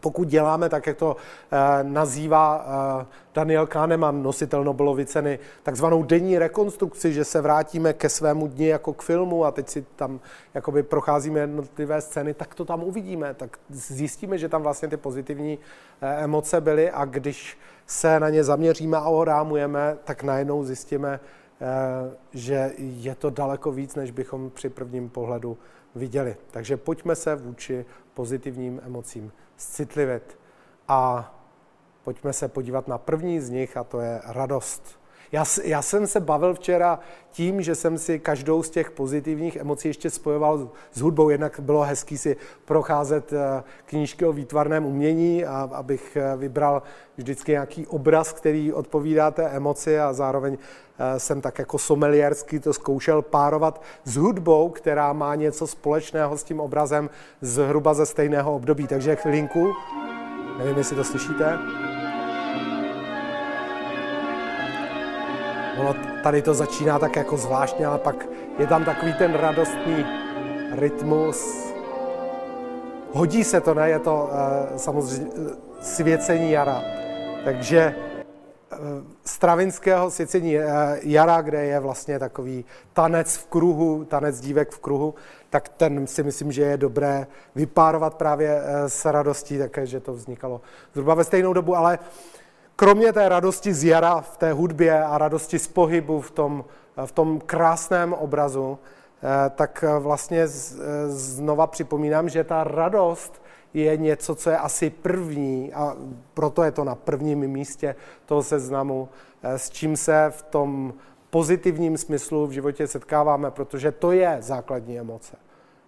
pokud děláme tak, jak to eh, nazývá eh, Daniel Kahneman, nositel Nobelovy ceny, takzvanou denní rekonstrukci, že se vrátíme ke svému dni jako k filmu a teď si tam jakoby procházíme jednotlivé scény, tak to tam uvidíme, tak zjistíme, že tam vlastně ty pozitivní eh, emoce byly a když se na ně zaměříme a orámujeme, tak najednou zjistíme, že je to daleko víc, než bychom při prvním pohledu viděli. Takže pojďme se vůči pozitivním emocím citlivit. A pojďme se podívat na první z nich, a to je radost. Já, já jsem se bavil včera tím, že jsem si každou z těch pozitivních emocí ještě spojoval s hudbou. Jednak bylo hezký si procházet eh, knížky o výtvarném umění, a, abych eh, vybral vždycky nějaký obraz, který odpovídá té emoci a zároveň eh, jsem tak jako someliérsky to zkoušel párovat s hudbou, která má něco společného s tím obrazem zhruba ze stejného období. Takže chvilinku, nevím, jestli to slyšíte. Ono tady to začíná tak jako zvláštně, ale pak je tam takový ten radostný rytmus. Hodí se to, ne? Je to uh, samozřejmě uh, svěcení jara. Takže uh, stravinského svěcení jara, kde je vlastně takový tanec v kruhu, tanec dívek v kruhu, tak ten si myslím, že je dobré vypárovat právě s radostí, také, že to vznikalo zhruba ve stejnou dobu, ale kromě té radosti z jara v té hudbě a radosti z pohybu v tom, v tom krásném obrazu, eh, tak vlastně eh, znova připomínám, že ta radost je něco, co je asi první a proto je to na prvním místě toho seznamu, eh, s čím se v tom pozitivním smyslu v životě setkáváme, protože to je základní emoce.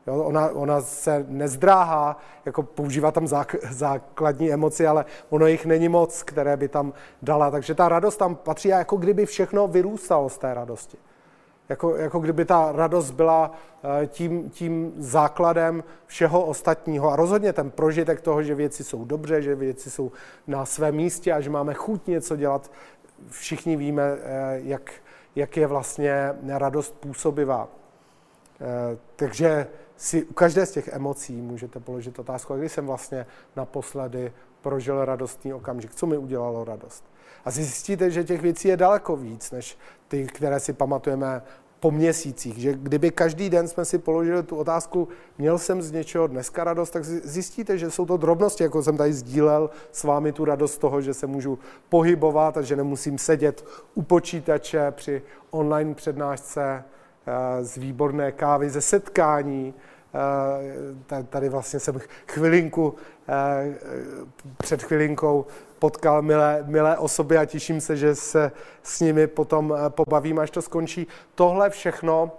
Jo, ona, ona se nezdráhá jako používá tam zák, základní emoci, ale ono jich není moc, které by tam dala. Takže ta radost tam patří a jako kdyby všechno vyrůstalo z té radosti. Jako, jako kdyby ta radost byla eh, tím, tím základem všeho ostatního. A rozhodně ten prožitek toho, že věci jsou dobře, že věci jsou na svém místě a že máme chuť něco dělat, všichni víme, eh, jak, jak je vlastně radost působivá. Eh, takže si u každé z těch emocí můžete položit otázku, kdy jsem vlastně naposledy prožil radostný okamžik, co mi udělalo radost. A zjistíte, že těch věcí je daleko víc, než ty, které si pamatujeme po měsících. Že kdyby každý den jsme si položili tu otázku, měl jsem z něčeho dneska radost, tak zjistíte, že jsou to drobnosti, jako jsem tady sdílel s vámi tu radost toho, že se můžu pohybovat a že nemusím sedět u počítače při online přednášce z výborné kávy, ze setkání. Eh, tady vlastně jsem chvilinku, eh, před chvilinkou potkal milé, milé osoby a těším se, že se s nimi potom pobavím, až to skončí. Tohle všechno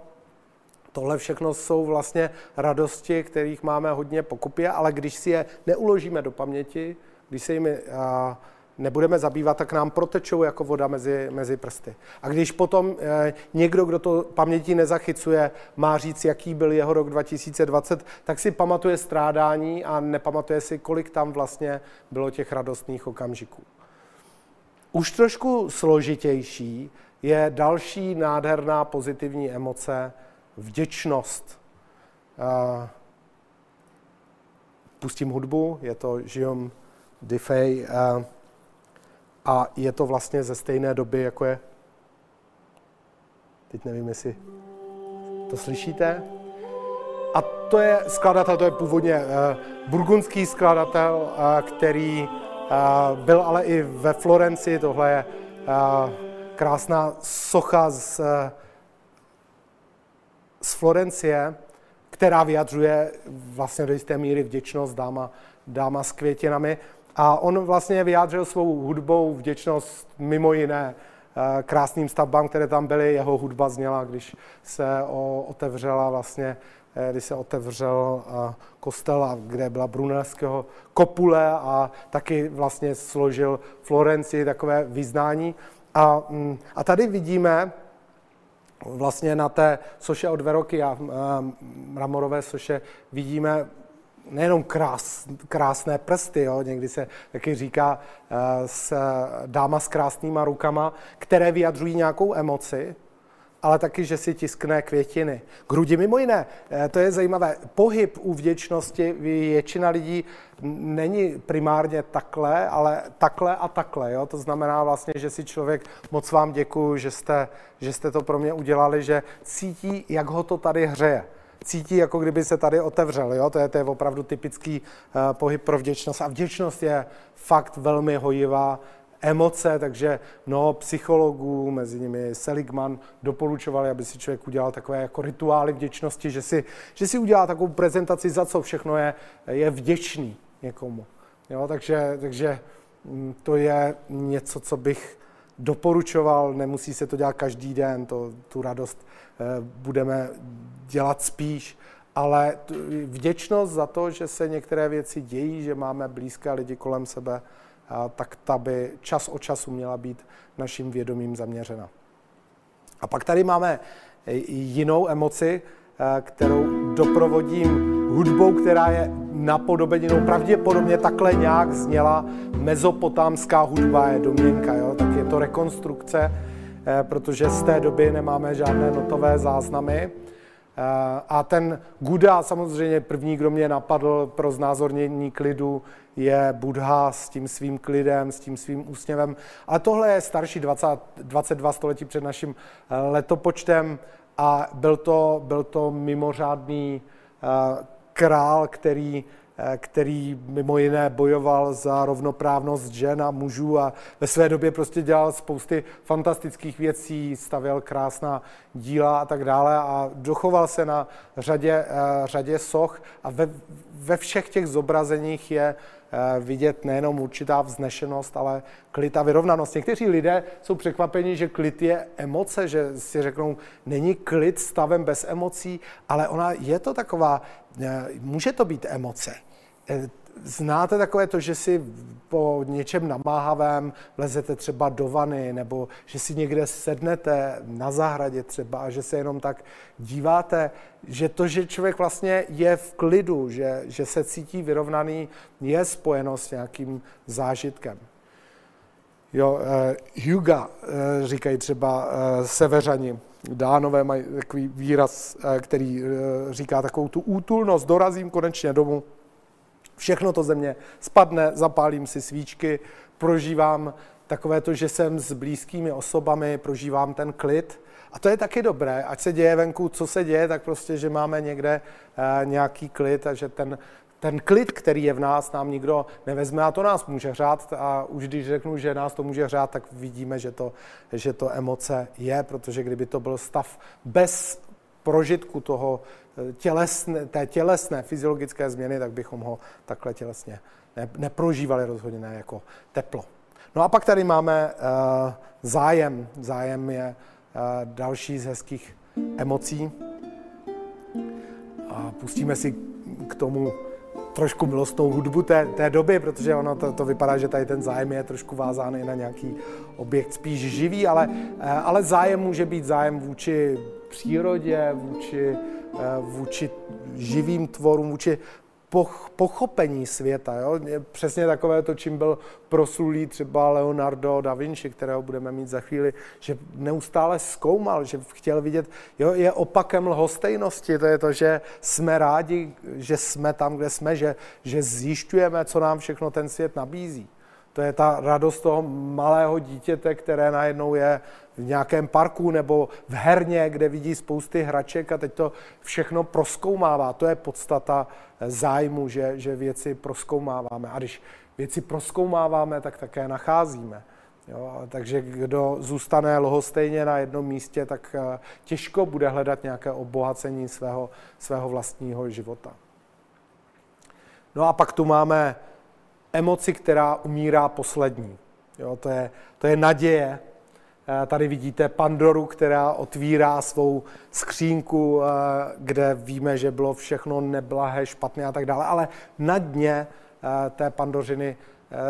Tohle všechno jsou vlastně radosti, kterých máme hodně pokupě, ale když si je neuložíme do paměti, když se jimi nebudeme zabývat, tak nám protečou jako voda mezi, mezi prsty. A když potom eh, někdo, kdo to paměti nezachycuje, má říct, jaký byl jeho rok 2020, tak si pamatuje strádání a nepamatuje si, kolik tam vlastně bylo těch radostných okamžiků. Už trošku složitější je další nádherná pozitivní emoce, vděčnost. Eh, pustím hudbu, je to Guillaume. Uh, a je to vlastně ze stejné doby, jako je... Teď nevím, jestli to slyšíte. A to je skladatel, to je původně uh, burgundský skladatel, uh, který uh, byl ale i ve Florenci. Tohle je uh, krásná socha z, uh, z Florencie, která vyjadřuje vlastně do jisté míry vděčnost dáma, dáma s květinami. A on vlastně vyjádřil svou hudbou vděčnost mimo jiné eh, krásným stavbám, které tam byly. Jeho hudba zněla, když se otevřela vlastně, eh, když se otevřel eh, kostel, kde byla Brunelského kopule a taky vlastně složil Florenci takové vyznání. A, mm, a tady vidíme, vlastně na té soše od Veroky a mramorové soše vidíme nejenom krás, krásné prsty, jo, někdy se taky říká uh, s, dáma s krásnýma rukama, které vyjadřují nějakou emoci, ale taky, že si tiskne květiny. Grudi mimo jiné, eh, to je zajímavé, pohyb u vděčnosti, většina lidí není primárně takhle, ale takhle a takhle. Jo? To znamená vlastně, že si člověk, moc vám děkuju, že jste, že jste to pro mě udělali, že cítí, jak ho to tady hřeje cítí, jako kdyby se tady otevřel. Jo? To, je, to je opravdu typický uh, pohyb pro vděčnost. A vděčnost je fakt velmi hojivá emoce, takže mnoho psychologů, mezi nimi Seligman, doporučovali, aby si člověk udělal takové jako rituály vděčnosti, že si, že si udělá takovou prezentaci, za co všechno je, je vděčný někomu. Jo, takže, takže mm, to je něco, co bych doporučoval, nemusí se to dělat každý den, to, tu radost eh, budeme dělat spíš, ale vděčnost za to, že se některé věci dějí, že máme blízké lidi kolem sebe, tak ta by čas od času měla být naším vědomím zaměřena. A pak tady máme jinou emoci, eh, kterou doprovodím hudbou, která je napodobeninou, pravděpodobně takhle nějak zněla mezopotámská hudba, je domněnka, jo? tak je to rekonstrukce, eh, protože z té doby nemáme žádné notové záznamy. Eh, a ten Guda, samozřejmě první, kdo mě napadl pro znázornění klidu, je Buddha s tím svým klidem, s tím svým úsměvem. Ale tohle je starší 20, 22 století před naším eh, letopočtem a byl to, byl to mimořádný král, který Eh, který mimo jiné bojoval za rovnoprávnost žen a mužů a ve své době prostě dělal spousty fantastických věcí, stavěl krásná díla a tak dále a dochoval se na řadě, eh, řadě soch a ve, ve všech těch zobrazeních je vidět nejenom určitá vznešenost, ale klid a vyrovnanost. Někteří lidé jsou překvapeni, že klid je emoce, že si řeknou, není klid stavem bez emocí, ale ona je to taková, může to být emoce. Eh, znáte takové to, že si po něčem namáhavém lezete třeba do vany, nebo že si někde sednete na zahradě třeba a že se jenom tak díváte, že to, že člověk vlastně je v klidu, že, že se cítí vyrovnaný, je spojeno s nějakým zážitkem. Jo, uh, Huga, uh, říkají třeba uh, severani, Dánové mají takový výraz, uh, který uh, říká takovou tu útulnost, dorazím konečně domů, všechno to ze mě spadne, zapálím si svíčky, prožívám takové to, že jsem s blízkými osobami, prožívám ten klid. A to je taky dobré, ať se děje venku, co se děje, tak prostě, že máme někde uh, nějaký klid a že ten, ten klid, který je v nás, nám nikdo nevezme a to nás může řát a už když řeknu, že nás to může řát, tak vidíme, že to, že to emoce je, protože kdyby to byl stav bez prožitku toho eh, tělesné, té tělesné fyziologické změny, tak bychom ho takhle tělesně ne, neprožívali rozhodně ne jako teplo. No a pak tady máme uh, zájem. Zájem je uh, další z hezkých emocí. A pustíme si k tomu trošku milostnou hudbu té, té doby, protože ono to, to vypadá, že tady ten zájem je trošku vázáný na nějaký objekt spíš živý, ale, ale zájem může být zájem vůči přírodě, vůči, vůči živým tvorům, vůči pochopení světa. Jo? Přesně takové to, čím byl proslulý třeba Leonardo da Vinci, kterého budeme mít za chvíli, že neustále zkoumal, že chtěl vidět, jo, je opakem lhostejnosti, to je to, že jsme rádi, že jsme tam, kde jsme, že, že zjišťujeme, co nám všechno ten svět nabízí. To je ta radost toho malého dítěte, které najednou je v nějakém parku nebo v herně, kde vidí spousty hraček a teď to všechno proskoumává. To je podstata zájmu, že, že věci proskoumáváme. A když věci proskoumáváme, tak také nacházíme. Jo, takže kdo zůstane lhostejně na jednom místě, tak eh, těžko bude hledat nějaké obohacení svého, svého vlastního života. No a pak tu máme emoci, která umírá poslední. Jo, to, je, to je naděje. Eh, tady vidíte Pandoru, která otvírá svou skřínku, eh, kde víme, že bylo všechno neblahé, špatné a tak dále, ale na dně eh, té Pandořiny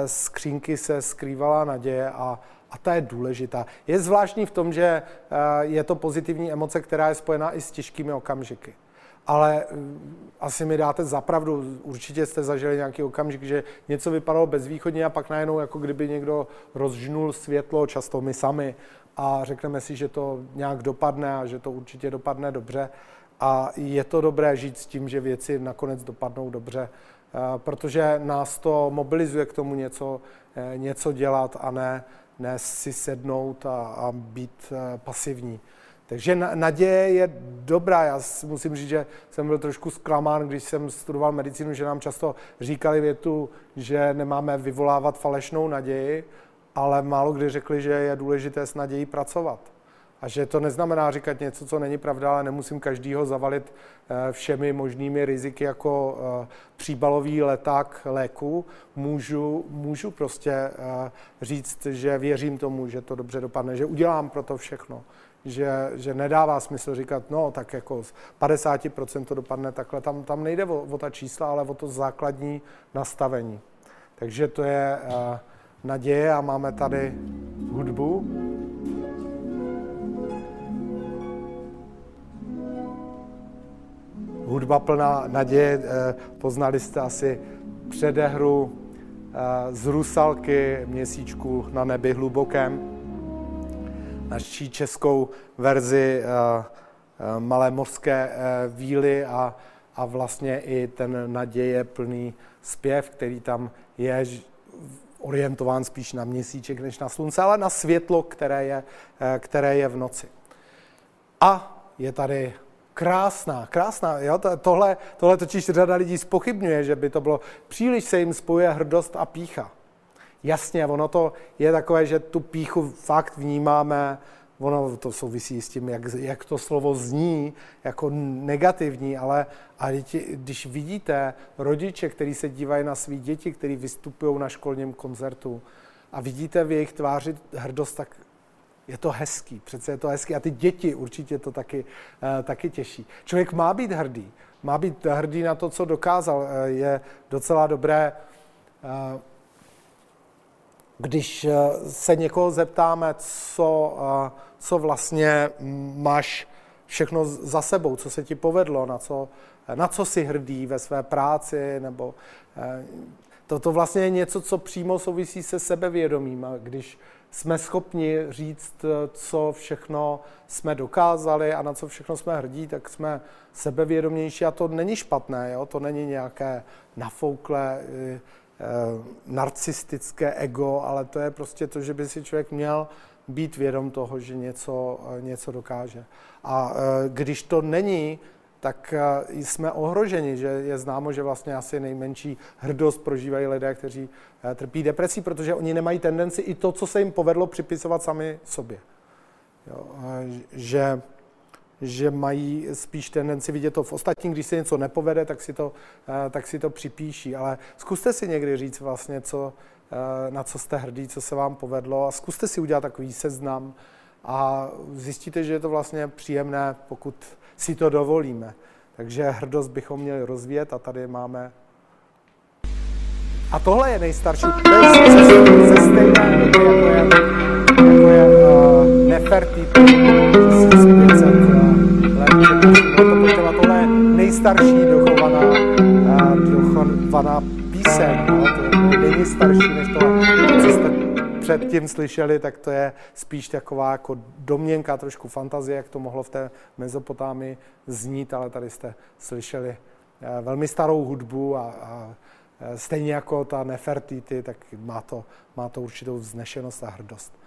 skřínky se skrývala naděje a, A ta je důležitá. Je zvláštní v tom, že je to pozitivní emoce, která je spojená i s těžkými okamžiky ale mm, asi mi dáte zapravdu, určitě jste zažili nějaký okamžik, že něco vypadalo bezvýchodně a pak najednou jako kdyby někdo rozžnul světlo, často my sami, a řekneme si, že to nějak dopadne a že to určitě dopadne dobře. A je to dobré žít s tím, že věci nakonec dopadnou dobře, eh, protože nás to mobilizuje k tomu něco, eh, něco dělat a ne, ne si sednout a, a být eh, pasivní. Takže naděje je dobrá. Já musím říct, že jsem byl trošku zklamán, když jsem studoval medicínu, že nám často říkali větu, že nemáme vyvolávat falešnou naději, ale málo kdy řekli, že je důležité s nadějí pracovat. A že to neznamená říkat něco, co není pravda, ale nemusím každýho zavalit eh, všemi možnými riziky jako eh, příbalový leták léku. Můžu, můžu prostě eh, říct, že věřím tomu, že to dobře dopadne, že udělám pro to všechno že, že nedává smysl říkat, no tak jako z 50% to dopadne takhle. Tam, tam nejde o, o ta čísla, ale o to základní nastavení. Takže to je uh, naděje a máme tady hudbu. Hudba plná naděje, eh, poznali jste asi předehru eh, z Rusalky měsíčku na nebi hlubokém naší českou verzi eh, eh, Malé mořské eh, víly a, a vlastně i ten naděje plný zpěv, který tam je orientován spíš na měsíček než na slunce, ale na světlo, které je, které je v noci. A je tady krásná, krásná. Jo? Tohle, tohle totiž řada lidí spochybňuje, že by to bylo, příliš se jim spojuje hrdost a pícha. Jasně, ono to je takové, že tu píchu fakt vnímáme, ono to souvisí s tím, jak, jak to slovo zní jako negativní, ale, ale když vidíte rodiče, kteří se dívají na své děti, kteří vystupují na školním koncertu a vidíte v jejich tváři hrdost, tak je to hezký, přece je to hezký a ty děti určitě to taky, uh, taky těší. Člověk má být hrdý, má být hrdý na to, co dokázal. Uh, je docela dobré uh, když eh, se někoho zeptáme, co, eh, co vlastně máš všechno za sebou, co se ti povedlo, na co, na co jsi hrdý ve své práci, nebo eh, to, to vlastně je něco, co přímo souvisí se sebevědomím. A když jsme schopni říct, co všechno jsme dokázali a na co všechno jsme hrdí, tak jsme sebevědomější a to není špatné, jo? to není nějaké nafouklé, Eh, narcistické ego, ale to je prostě to, že by si člověk měl být vědom toho, že něco, eh, něco dokáže. A eh, když to není, tak jsme ohroženi, že je známo, že vlastně asi nejmenší hrdost prožívají lidé, kteří trpí depresí, protože oni nemají tendenci i to, co se jim povedlo, připisovat sami sobě. Jo, že že mají spíš tendenci vidět to v ostatním, když se něco nepovede, tak si to, eh, tak si to připíší. Ale zkuste si někdy říct vlastně, co, eh, na co jste hrdí, co se vám povedlo a zkuste si udělat takový seznam a zjistíte, že je to vlastně příjemné, pokud si to dovolíme. Takže hrdost bychom měli rozvíjet a tady máme a tohle je nejstarší. To je stejné jako je, jako je uh, Nefertiti, 1500 to tohle je nejstarší dochovaná, dochovaná píseň. No? To není starší než to, co jste předtím slyšeli, tak to je spíš taková jako domněnka, trošku fantazie, jak to mohlo v té Mezopotámii znít, ale tady jste slyšeli eh, velmi starou hudbu a, a eh, stejně jako ta Nefertiti, tak má to, má to určitou vznešenost a hrdost.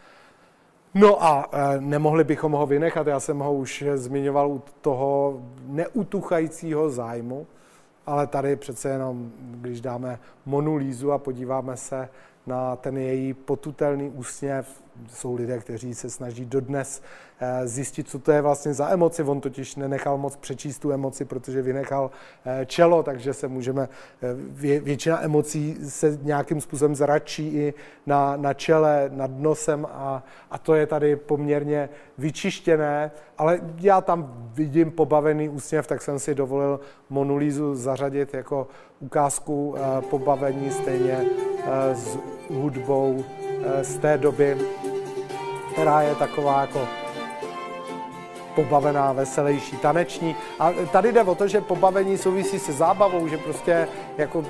No a e, nemohli bychom ho vynechat, já jsem ho už zmiňoval u toho neutuchajícího zájmu, ale tady přece jenom, když dáme Monu Lízu a podíváme se na ten její potutelný úsměv, jsou lidé, kteří se snaží dodnes eh, zjistit, co to je vlastně za emoci. On totiž nenechal moc přečíst tu emoci, protože vynechal eh, čelo, takže se můžeme, eh, většina emocí se nějakým způsobem zračí i na, na čele, nad nosem a, a to je tady poměrně vyčištěné, ale já tam vidím pobavený úsměv, tak jsem si dovolil Monulízu zařadit jako ukázku pobavení stejně s hudbou z té doby která je taková jako pobavená, veselější, taneční. A tady jde o to, že pobavení souvisí se zábavou, že prostě jako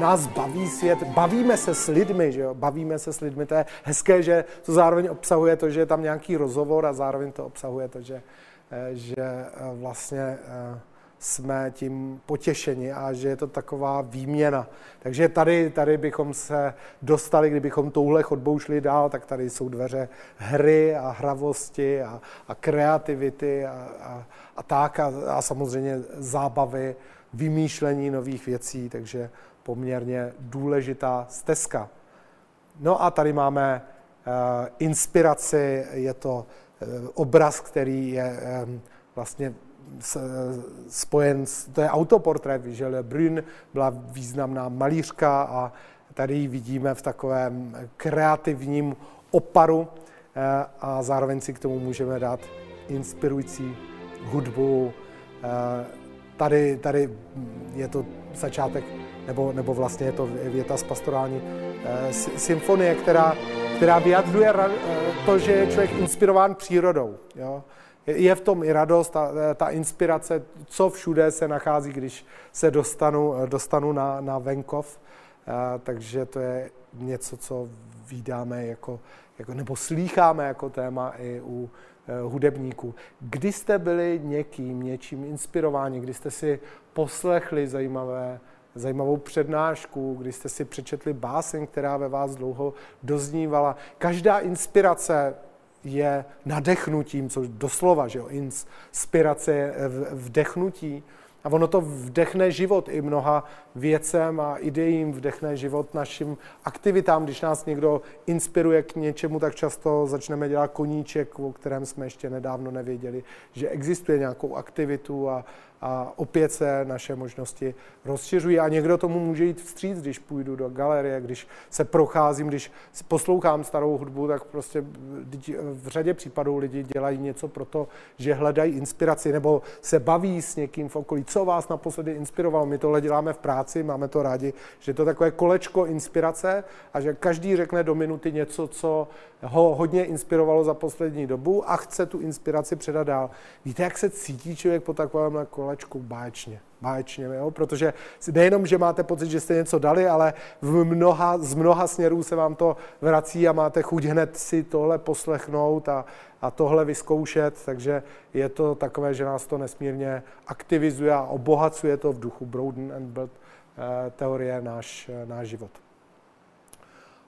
nás baví svět, bavíme se s lidmi, že jo? bavíme se s lidmi, to je hezké, že to zároveň obsahuje to, že je tam nějaký rozhovor a zároveň to obsahuje to, že, eh, že eh, vlastně eh, jsme tím potěšeni a že je to taková výměna. Takže tady, tady bychom se dostali, kdybychom touhle chodbou šli dál, tak tady jsou dveře hry a hravosti a, a kreativity a, a, a tak a, a samozřejmě zábavy, vymýšlení nových věcí, takže poměrně důležitá stezka. No a tady máme uh, inspiraci, je to uh, obraz, který je um, vlastně spojen, to je autoportrét, že Le Brun byla významná malířka a tady ji vidíme v takovém kreativním oparu eh, a zároveň si k tomu můžeme dát inspirující hudbu. Eh, tady, tady je to začátek, nebo, nebo vlastně je to věta z pastorální eh, symfonie, která, která vyjadřuje to, že je člověk inspirován přírodou. Jo? Je v tom i radost, ta, ta inspirace, co všude se nachází, když se dostanu, dostanu na, na venkov. A, takže to je něco, co vydáme jako, jako, nebo slýcháme jako téma i u e, hudebníků. Kdy jste byli někým, něčím inspirováni, kdy jste si poslechli zajímavé, zajímavou přednášku, kdy jste si přečetli báseň, která ve vás dlouho doznívala. Každá inspirace je nadechnutím, což doslova, že jo, inspirace je vdechnutí. A ono to vdechne život i mnoha věcem a ideím, vdechne život našim aktivitám. Když nás někdo inspiruje k něčemu, tak často začneme dělat koníček, o kterém jsme ještě nedávno nevěděli, že existuje nějakou aktivitu a, a opět se naše možnosti rozšiřují a někdo tomu může jít vstříc, když půjdu do galerie, když se procházím, když poslouchám starou hudbu, tak prostě v řadě případů lidi dělají něco pro to, že hledají inspiraci nebo se baví s někým v okolí. Co vás naposledy inspirovalo? My tohle děláme v práci, máme to rádi, že je to takové kolečko inspirace a že každý řekne do minuty něco, co ho hodně inspirovalo za poslední dobu a chce tu inspiraci předat dál. Víte, jak se cítí člověk po takovém kolečku? Báječně. Báječně, jo? protože nejenom, že máte pocit, že jste něco dali, ale v mnoha, z mnoha směrů se vám to vrací a máte chuť hned si tohle poslechnout a, a tohle vyzkoušet, takže je to takové, že nás to nesmírně aktivizuje a obohacuje to v duchu Broaden and eh, teorie náš, eh, náš život.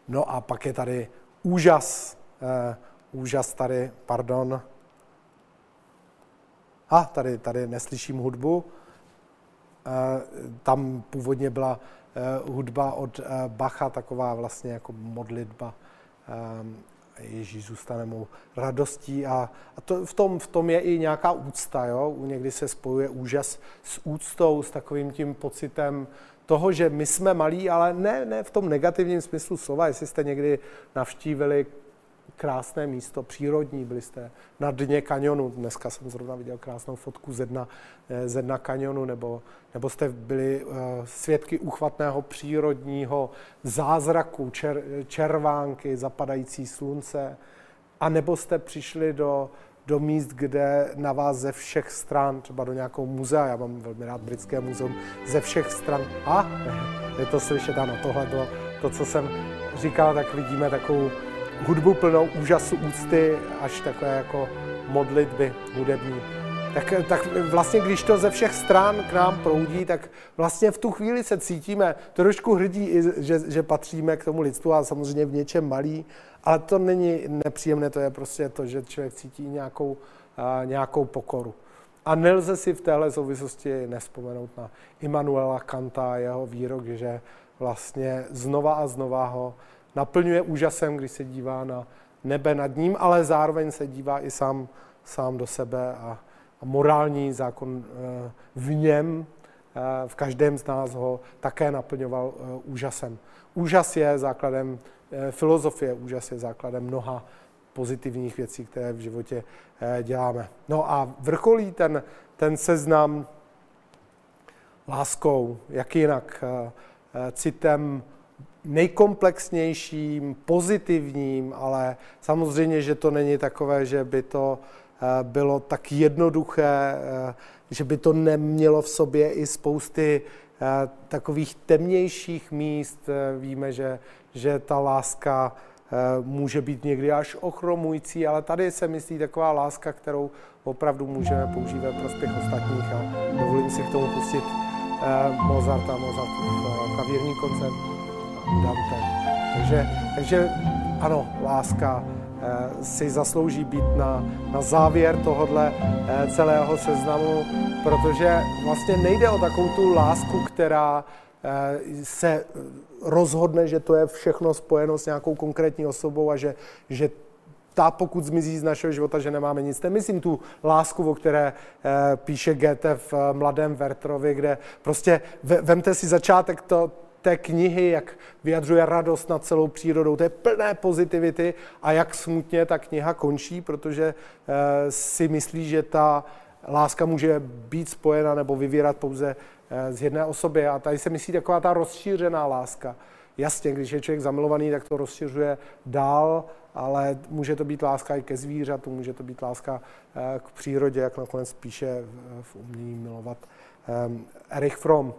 No a pak je tady úžas, eh, úžas tady, pardon. A tady, tady neslyším hudbu. Eh, tam původně byla eh, hudba od eh, Bacha, taková vlastně jako modlitba. Eh, Ježíš zůstane mou radostí a, a to, v, tom, v tom je i nějaká úcta. Jo? Někdy se spojuje úžas s úctou, s takovým tím pocitem toho, že my jsme malí, ale ne, ne v tom negativním smyslu slova. Jestli jste někdy navštívili krásné místo, přírodní, byli jste na dně kanionu, dneska jsem zrovna viděl krásnou fotku ze dna, eh, ze dna kanionu, nebo, nebo jste byli uh, svědky uchvatného přírodního zázraku, čer, červánky, zapadající slunce, a nebo jste přišli do do míst, kde na vás ze všech stran, třeba do nějakého muzea, já mám velmi rád britské muzeum, ze všech stran, a je to slyšet, ano, tohle bylo to, co jsem říkal, tak vidíme takovou hudbu plnou úžasu, úcty, až takové jako modlitby hudební. Tak, tak vlastně, když to ze všech stran k nám proudí, tak vlastně v tu chvíli se cítíme trošku hrdí, že, že patříme k tomu lidstvu a samozřejmě v něčem malý, ale to není nepříjemné, to je prostě to, že člověk cítí nějakou, nějakou pokoru. A nelze si v téhle souvislosti nespomenout na Immanuela Kanta, jeho výrok, že vlastně znova a znova ho naplňuje úžasem, když se dívá na nebe nad ním, ale zároveň se dívá i sám, sám do sebe a, a morální zákon eh, v něm, eh, v každém z nás ho také naplňoval eh, úžasem. Úžas je základem filozofie, úžas je základem mnoha pozitivních věcí, které v životě děláme. No a vrcholí ten, ten seznam láskou, jak jinak, citem nejkomplexnějším, pozitivním, ale samozřejmě, že to není takové, že by to bylo tak jednoduché, že by to nemělo v sobě i spousty takových temnějších míst. Víme, že, že ta láska může být někdy až ochromující, ale tady se myslí taková láska, kterou opravdu můžeme používat prospěch ostatních a dovolím si k tomu pustit Mozarta, Mozartův klavírní koncert Dante. Takže, takže ano, láska Eh, si zaslouží být na, na závěr tohohle eh, celého seznamu, protože vlastně nejde o takovou tu lásku, která eh, se rozhodne, že to je všechno spojeno s nějakou konkrétní osobou a že, že ta, pokud zmizí z našeho života, že nemáme nic. Nemyslím tu lásku, o které píše Goethe v Mladém Vertrovi, kde prostě vemte si začátek to, té knihy, jak vyjadřuje radost nad celou přírodou. To je plné pozitivity a jak smutně ta kniha končí, protože eh, si myslí, že ta láska může být spojena nebo vyvírat pouze eh, z jedné osoby. A tady se myslí taková ta rozšířená láska. Jasně, když je člověk zamilovaný, tak to rozšiřuje dál, ale může to být láska i ke zvířatu, může to být láska eh, k přírodě, jak nakonec píše v umění milovat Erich Fromm.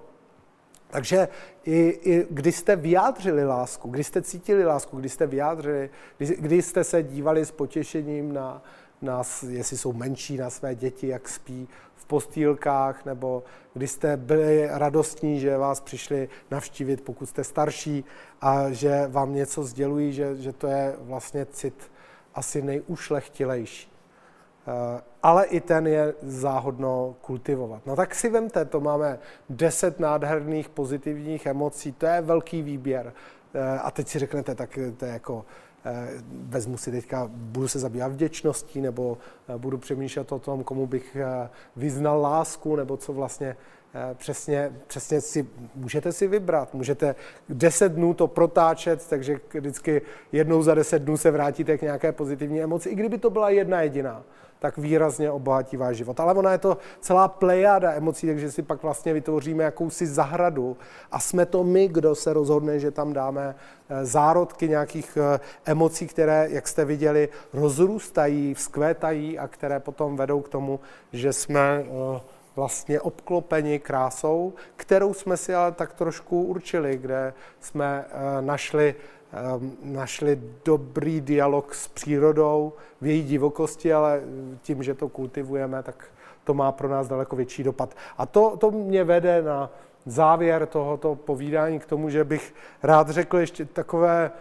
Takže i, i když jste vyjádřili lásku, když jste cítili lásku, když jste vyjádřili, když, když jste se dívali s potěšením na, na, jestli jsou menší, na své děti, jak spí v postýlkách, nebo když jste byli radostní, že vás přišli navštívit, pokud jste starší a že vám něco sdělují, že, že to je vlastně cit asi nejušlechtilejší. Eh, ale i ten je záhodno kultivovat. No tak si vemte, to máme deset nádherných pozitivních emocí, to je velký výběr. Eh, a teď si řeknete, tak to je jako, eh, vezmu si teďka, budu se zabývat vděčností, nebo budu přemýšlet o tom, komu bych vyznal lásku, nebo co vlastně přesně, přesně si, můžete si vybrat, můžete deset dnů to protáčet, takže vždycky jednou za deset dnů se vrátíte k nějaké pozitivní emoci, i kdyby to byla jedna jediná tak výrazně obohatí váš život. Ale ona je to celá plejada emocí, takže si pak vlastně vytvoříme jakousi zahradu a jsme to my, kdo se rozhodne, že tam dáme eh, zárodky nějakých eh, emocí, které, jak jste viděli, rozrůstají, vzkvétají a které potom vedou k tomu, že jsme eh, vlastně obklopeni krásou, kterou jsme si ale tak trošku určili, kde jsme našli našli dobrý dialog s přírodou v její divokosti, ale tím, že to kultivujeme, tak to má pro nás daleko větší dopad. A to, to mě vede na závěr tohoto povídání k tomu, že bych rád řekl ještě takové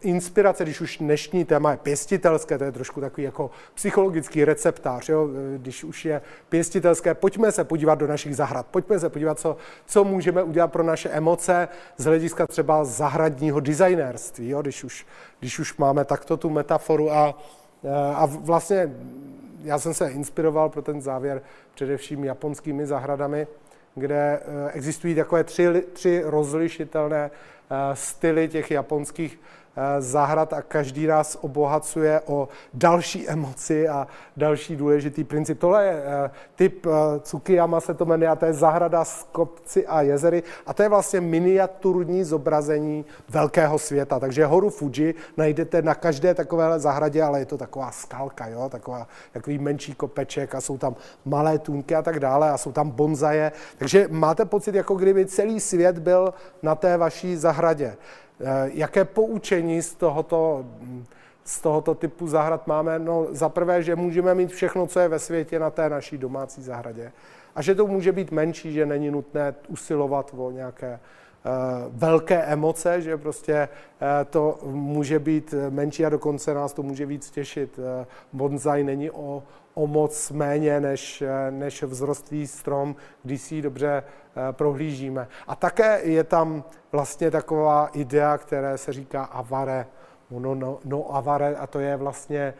inspirace, když už dnešní téma je pěstitelské, to je trošku takový jako psychologický receptář, jo? když už je pěstitelské, pojďme se podívat do našich zahrad, pojďme se podívat, co, co můžeme udělat pro naše emoce z hlediska třeba zahradního designérství, jo? Když, už, když už máme takto tu metaforu a, a vlastně já jsem se inspiroval pro ten závěr především japonskými zahradami, kde eh, existují takové tři, tři rozlišitelné styly těch japonských Eh, zahrad a každý nás obohacuje o další emoci a další důležitý princip. Tohle je eh, typ eh, Tsukiyama se to jmenuje a to je zahrada s kopci a jezery a to je vlastně miniaturní zobrazení velkého světa. Takže horu Fuji najdete na každé takovéhle zahradě, ale je to taková skalka, jo? Taková, takový menší kopeček a jsou tam malé tůnky a tak dále a jsou tam bonzaje. Takže máte pocit, jako kdyby celý svět byl na té vaší zahradě. Eh, jaké poučení z tohoto, z tohoto typu zahrad máme? No, za prvé, že můžeme mít všechno, co je ve světě na té naší domácí zahradě. A že to může být menší, že není nutné usilovat o nějaké uh, velké emoce, že prostě uh, to může být menší a dokonce nás to může víc těšit. Bonsai není o, o moc méně než, než vzrostlý strom, když si ji dobře prohlížíme. A také je tam vlastně taková idea, které se říká avare, no, no, no avare, a to je vlastně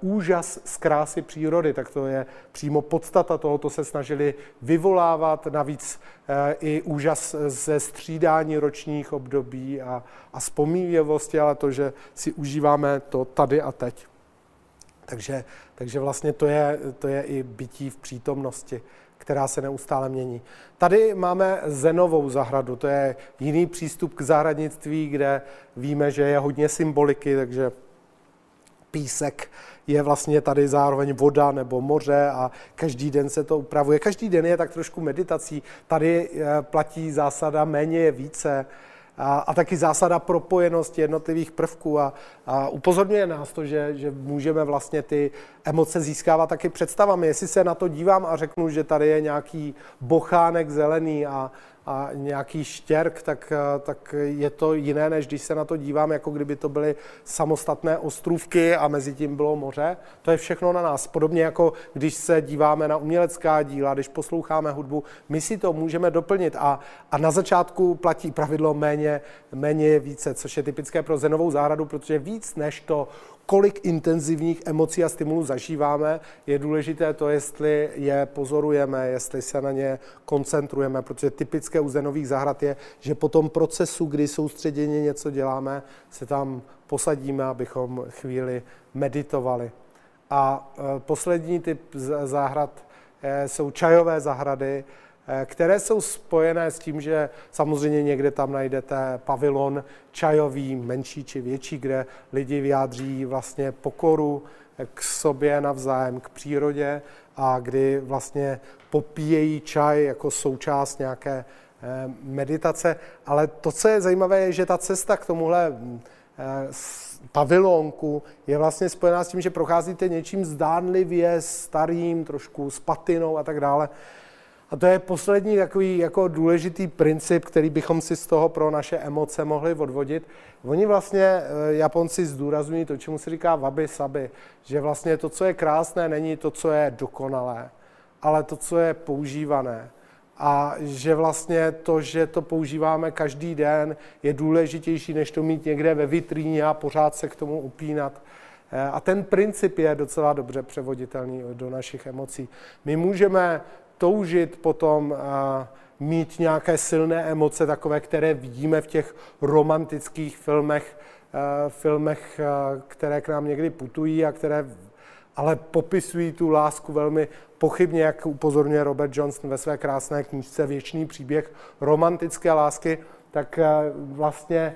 uh, úžas z krásy přírody, tak to je přímo podstata tohoto se snažili vyvolávat, navíc uh, i úžas ze střídání ročních období a, a vzpomívěvosti, ale to, že si užíváme to tady a teď. Takže, Takže vlastně to je, to je i bytí v přítomnosti, která se neustále mění. Tady máme Zenovou zahradu, to je jiný přístup k zahradnictví, kde víme, že je hodně symboliky, takže písek je vlastně tady zároveň voda nebo moře a každý den se to upravuje. Každý den je tak trošku meditací. Tady eh, platí zásada méně je více a, a taky zásada propojenosti jednotlivých prvků a, a upozorňuje nás to, že, že můžeme vlastně ty emoce získávat taky představami. Jestli se na to dívám a řeknu, že tady je nějaký bochánek zelený a, a nějaký štěrk, tak, eh, tak je to jiné, než když se na to dívám, jako kdyby to byly samostatné ostrůvky a mezi tím bylo moře. To je všechno na nás. Podobně jako když se díváme na umělecká díla, když posloucháme hudbu, my si to můžeme doplnit. A, a na začátku platí pravidlo méně, méně více, což je typické pro zenovou zahradu, protože víc než to kolik intenzivních emocí a stimulů zažíváme, je důležité to, jestli je pozorujeme, jestli se na ně koncentrujeme, protože typické u zenových zahrad je, že po tom procesu, kdy soustředěně něco děláme, se tam posadíme, abychom chvíli meditovali. A e, poslední typ zahrad e, jsou čajové zahrady, které jsou spojené s tím, že samozřejmě někde tam najdete pavilon čajový, menší či větší, kde lidi vyjádří vlastně pokoru k sobě navzájem, k přírodě a kdy vlastně popíjejí čaj jako součást nějaké eh, meditace. Ale to, co je zajímavé, je, že ta cesta k tomuhle eh, pavilonku je vlastně spojená s tím, že procházíte něčím zdánlivě starým, trošku s patinou a tak dále. A to je poslední takový jako důležitý princip, který bychom si z toho pro naše emoce mohli odvodit. Oni vlastně, eh, Japonci zdůrazňují to, čemu se říká wabi sabi, že vlastně to, co je krásné, není to, co je dokonalé, ale to, co je používané. A že vlastně to, že to používáme každý den, je důležitější, než to mít někde ve vitríně a pořád se k tomu upínat. Eh, a ten princip je docela dobře převoditelný do našich emocí. My můžeme toužit potom mít nějaké silné emoce, takové, které vidíme v těch romantických filmech, filmech, které k nám někdy putují a které ale popisují tu lásku velmi pochybně, jak upozorňuje Robert Johnson ve své krásné knížce Věčný příběh romantické lásky, tak vlastně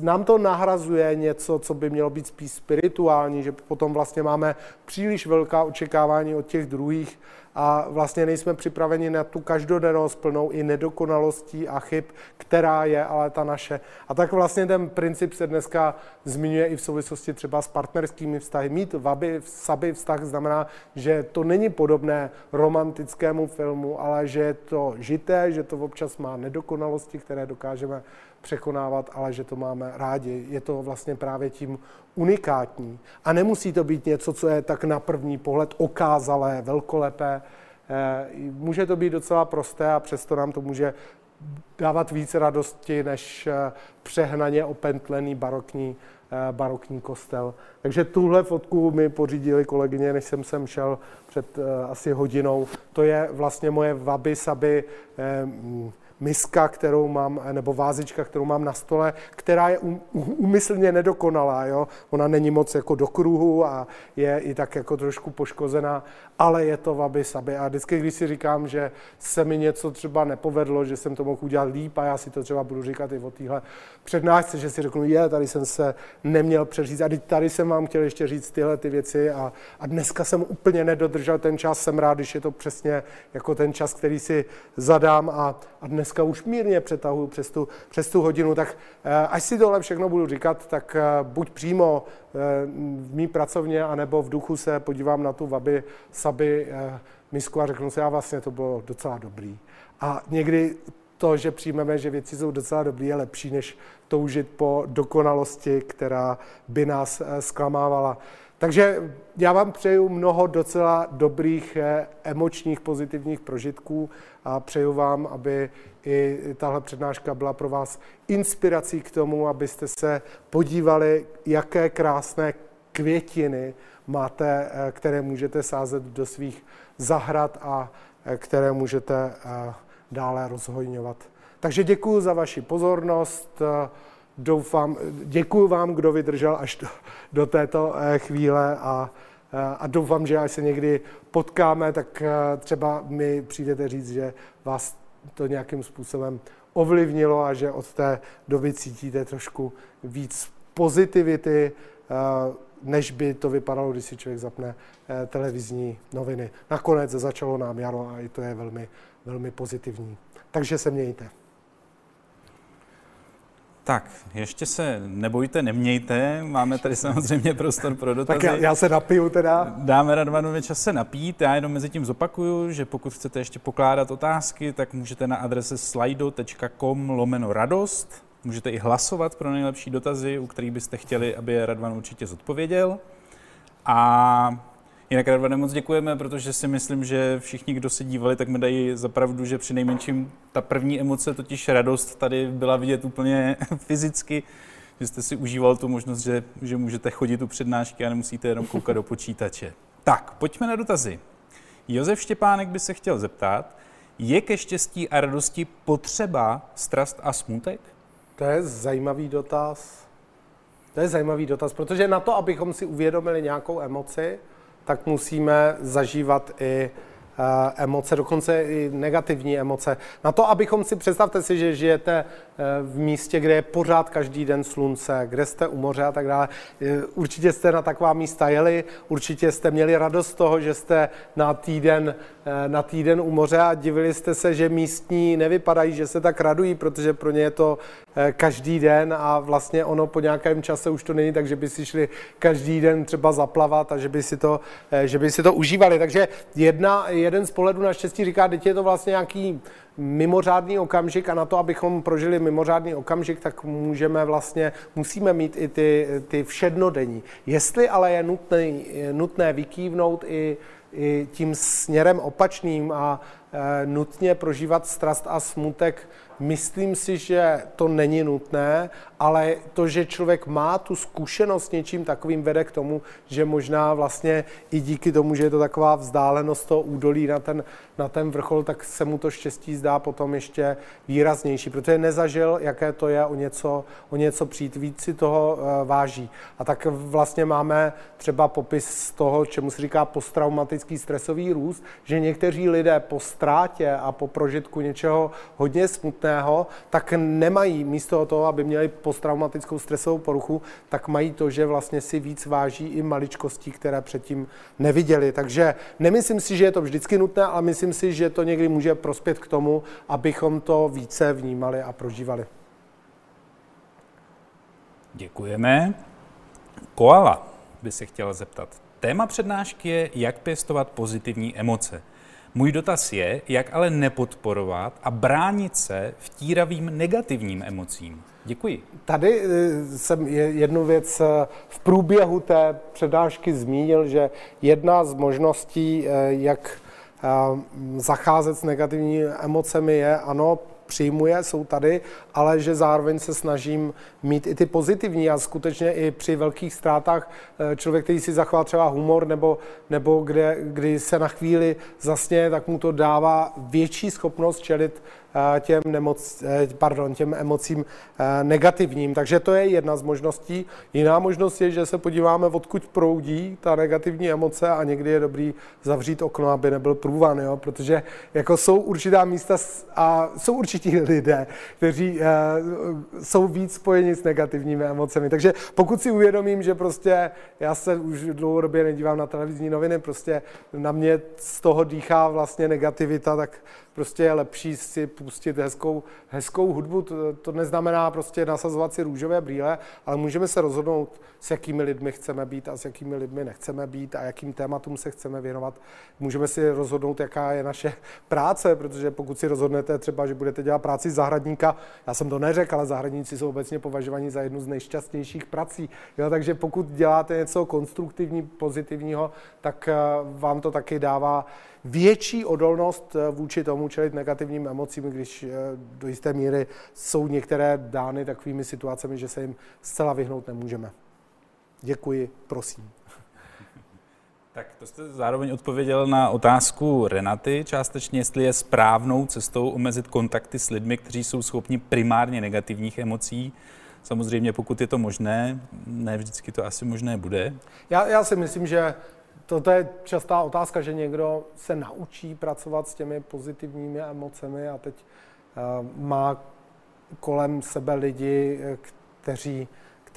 nám to nahrazuje něco, co by mělo být spíš spirituální, že potom vlastně máme příliš velká očekávání od těch druhých a vlastně nejsme připraveni na tu každodennost plnou i nedokonalostí a chyb, která je ale ta naše. A tak vlastně ten princip se dneska zmiňuje i v souvislosti třeba s partnerskými vztahy. Mít vaby, saby vztah znamená, že to není podobné romantickému filmu, ale že je to žité, že to občas má nedokonalosti, které dokážeme překonávat, ale že to máme rádi. Je to vlastně právě tím unikátní. A nemusí to být něco, co je tak na první pohled okázalé, velkolepé. Eh, může to být docela prosté a přesto nám to může dávat více radosti než eh, přehnaně opentlený barokní, eh, barokní kostel. Takže tuhle fotku mi pořídili kolegyně, než jsem sem šel před asi hodinou. To je vlastně moje vaby saby miska, kterou mám, nebo vázička, kterou mám na stole, která je umyslně nedokonalá. Jo? Ona není moc jako do kruhu a je i tak jako trošku poškozená, ale je to vaby saby. A vždycky, když si říkám, že se mi něco třeba nepovedlo, že jsem to mohl udělat líp a já si to třeba budu říkat i o téhle přednášce, že si řeknu, je, tady jsem se neměl přeříct. A tady jsem vám chtěl ještě říct tyhle ty věci a, a dneska jsem úplně nedodržel ten čas, jsem rád, když je to přesně jako ten čas, který si zadám a, a dneska už mírně přetahuju přes tu, přes tu hodinu, tak eh, až si tohle všechno budu říkat, tak eh, buď přímo eh, v mý pracovně, anebo v duchu se podívám na tu vaby, saby, misku a řeknu si, a vlastně to bylo docela dobrý. A někdy to, že přijmeme, že věci jsou docela dobré, je lepší, než toužit po dokonalosti, která by nás zklamávala. Takže já vám přeju mnoho docela dobrých eh, emočních pozitivních prožitků a přeju vám, aby i tahle přednáška byla pro vás inspirací k tomu, abyste se podívali, jaké krásné květiny máte, eh, které můžete sázet do svých zahrad a eh, které můžete dále rozhojňovat. Takže děkuji za vaši pozornost doufám, děkuji vám, kdo vydržel až do, do této eh, chvíle a a doufám, že až se někdy potkáme, tak třeba mi přijdete říct, že vás to nějakým způsobem ovlivnilo a že od té doby cítíte trošku víc pozitivity, než by to vypadalo, když si člověk zapne televizní noviny. Nakonec začalo nám jaro a i to je velmi, velmi pozitivní. Takže se mějte. Tak, ještě se nebojte, nemějte, máme tady samozřejmě prostor pro dotazy. Tak já, já se napiju teda. Dáme Radvanovi čas se napít, já jenom mezi tím zopakuju, že pokud chcete ještě pokládat otázky, tak můžete na adrese slido.com lomeno radost, můžete i hlasovat pro nejlepší dotazy, u kterých byste chtěli, aby je Radvan určitě zodpověděl. A Jinak Radvane moc děkujeme, protože si myslím, že všichni, kdo se dívali, tak mi dají za pravdu, že při nejmenším ta první emoce, totiž radost, tady byla vidět úplně fyzicky, že jste si užíval tu možnost, že, že můžete chodit u přednášky a nemusíte jenom koukat do počítače. Tak, pojďme na dotazy. Josef Štěpánek by se chtěl zeptat, je ke štěstí a radosti potřeba strast a smutek? To je zajímavý dotaz. To je zajímavý dotaz, protože na to, abychom si uvědomili nějakou emoci, tak musíme zažívat i emoce, dokonce i negativní emoce. Na to, abychom si, představte si, že žijete v místě, kde je pořád každý den slunce, kde jste u moře a tak dále. Určitě jste na taková místa jeli, určitě jste měli radost z toho, že jste na týden, eh, na týden u moře a divili jste se, že místní nevypadají, že se tak radují, protože pro ně je to každý den a vlastně ono po nějakém čase už to není tak, že by si šli každý den třeba zaplavat a že by si to, že by si to užívali. Takže jedna, jeden z pohledů na štěstí říká, teď je to vlastně nějaký mimořádný okamžik a na to, abychom prožili mimořádný okamžik, tak můžeme vlastně, musíme mít i ty, ty všednodenní. Jestli ale je nutné, je nutné vykývnout i, i tím směrem opačným a e, nutně prožívat strast a smutek, myslím si, že to není nutné, ale to, že člověk má tu zkušenost s něčím takovým, vede k tomu, že možná vlastně i díky tomu, že je to taková vzdálenost toho údolí na ten, na ten vrchol, tak se mu to štěstí zdá potom ještě výraznější, protože nezažil, jaké to je o něco, o něco přijít, víc si toho eh, váží. A tak vlastně máme třeba popis toho, čemu se říká posttraumatický stresový růst, že někteří lidé po ztrátě a po prožitku něčeho hodně smutného, tak nemají místo toho, aby měli posttraumatickou stresovou poruchu, tak mají to, že vlastně si víc váží i maličkostí, které předtím neviděli. Takže nemyslím si, že je to vždycky nutné, ale myslím si, že to někdy může prospět k tomu, abychom to více vnímali a prožívali. Děkujeme. Koala by se chtěla zeptat. Téma přednášky je, jak pěstovat pozitivní emoce. Můj dotaz je, jak ale nepodporovat a bránit se vtíravým negativním emocím. Děkuji. Tady eh, jsem jednu věc eh, v průběhu té přednášky zmínil, že jedna z možností, eh, jak zacházet s negativními emocemi je, ano, přijmuje, jsou tady, ale že zároveň se snažím mít i ty pozitivní. A skutečně i při velkých ztrátách člověk, který si zachová třeba humor nebo, nebo kde, kdy se na chvíli zasně, tak mu to dává větší schopnost čelit těm, nemoc, eh, pardon, těm emocím eh, negativním. Takže to je jedna z možností. Jiná možnost je, že se podíváme, odkud proudí ta negativní emoce a někdy je dobrý zavřít okno, aby nebyl průvan, jo? protože jako jsou určitá místa a jsou určití lidé, kteří jsou víc spojeni s negativními emocemi. Takže pokud si uvědomím, že prostě já se už dlouhodobě nedívám na televizní noviny, prostě na mě z toho dýchá vlastně negativita, tak prostě je lepší si pustit hezkou, hezkou hudbu. To, to neznamená prostě nasazovat si růžové brýle, ale můžeme se rozhodnout, s jakými lidmi chceme být a s jakými lidmi nechceme být a jakým tématům se chceme věnovat. Můžeme si rozhodnout, jaká je naše práce, protože pokud si rozhodnete třeba, že budete dělat práci zahradníka, já jsem to neřekl, ale zahradníci jsou obecně považovaní za jednu z nejšťastnějších prací. Jo, takže pokud děláte něco konstruktivní, pozitivního, tak eh, vám to taky dává větší odolnost eh, vůči tomu čelit negativním emocím, když eh, do jisté míry jsou některé dány takovými situacemi, že se jim zcela vyhnout nemůžeme. Děkuji, prosím. Tak to jste zároveň odpověděl na otázku Renaty částečně, jestli je správnou cestou omezit kontakty s lidmi, kteří jsou schopni primárně negativních emocí. Samozřejmě, pokud je to možné, ne vždycky to asi možné bude. Já, já si myslím, že toto je častá otázka, že někdo se naučí pracovat s těmi pozitivními emocemi a teď uh, má kolem sebe lidi, kteří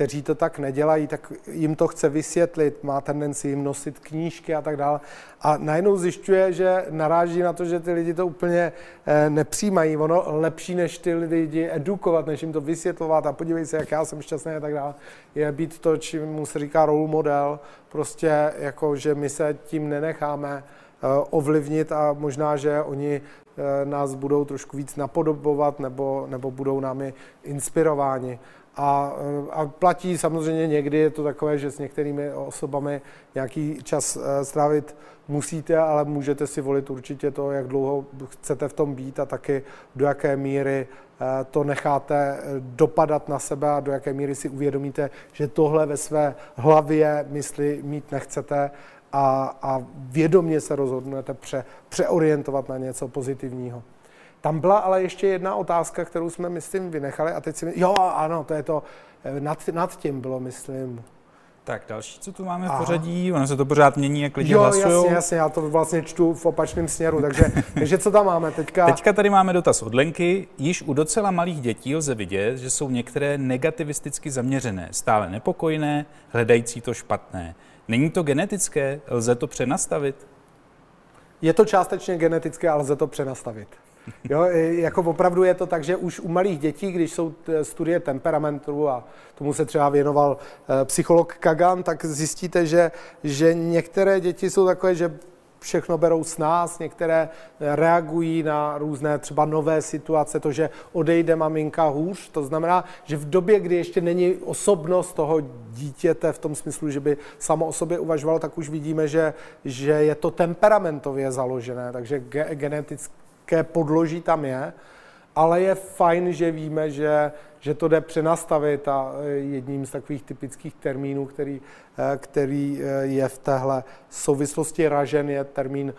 kteří to tak nedělají, tak jim to chce vysvětlit, má tendenci jim nosit knížky a tak dále. A najednou zjišťuje, že naráží na to, že ty lidi to úplně eh, nepřijímají. Ono lepší, než ty lidi edukovat, než jim to vysvětlovat a podívej se, jak já jsem šťastný a tak dále, je být to, čím mu se říká role model, prostě jako, že my se tím nenecháme eh, ovlivnit a možná, že oni eh, nás budou trošku víc napodobovat nebo, nebo budou námi inspirováni. A, eh, a platí samozřejmě někdy, je to takové, že s některými osobami nějaký čas eh, strávit musíte, ale můžete si volit určitě to, jak dlouho chcete v tom být a taky do jaké míry eh, to necháte dopadat na sebe a do jaké míry si uvědomíte, že tohle ve své hlavě mysli mít nechcete a, a vědomě se rozhodnete pře, přeorientovat na něco pozitivního. Tam byla ale ještě jedna otázka, kterou jsme, myslím, vynechali a teď si... Jo, ano, to je to, eh, nad, nad tím bylo, myslím. Tak další, co tu máme v pořadí, ono se to pořád mění, jak lidi jo, hlasují. jasně, jasně, já to vlastně čtu v opačném směru, takže, takže co tam máme teďka? Teďka tady máme dotaz od Lenky. Již u docela malých dětí lze vidět, že jsou některé negativisticky zaměřené, stále nepokojné, hledající to špatné. Není to genetické? Lze to přenastavit? Je to částečně genetické, ale lze to přenastavit. Jo, jako opravdu je to tak, že už u malých dětí, když jsou studie temperamentu a tomu se třeba věnoval eh, psycholog Kagan, tak zjistíte, že, že některé děti jsou takové, že všechno berou s nás, některé reagují na různé třeba nové situace, to, že odejde maminka hůř, to znamená, že v době, kdy ještě není osobnost toho dítěte v tom smyslu, že by samo o sobě uvažovalo, tak už vidíme, že, že je to temperamentově založené, takže ge- podloží tam je, ale je fajn, že víme, že že to jde přenastavit a e, jedním z takových typických termínů, který, e, který e, je v téhle souvislosti ražen, je termín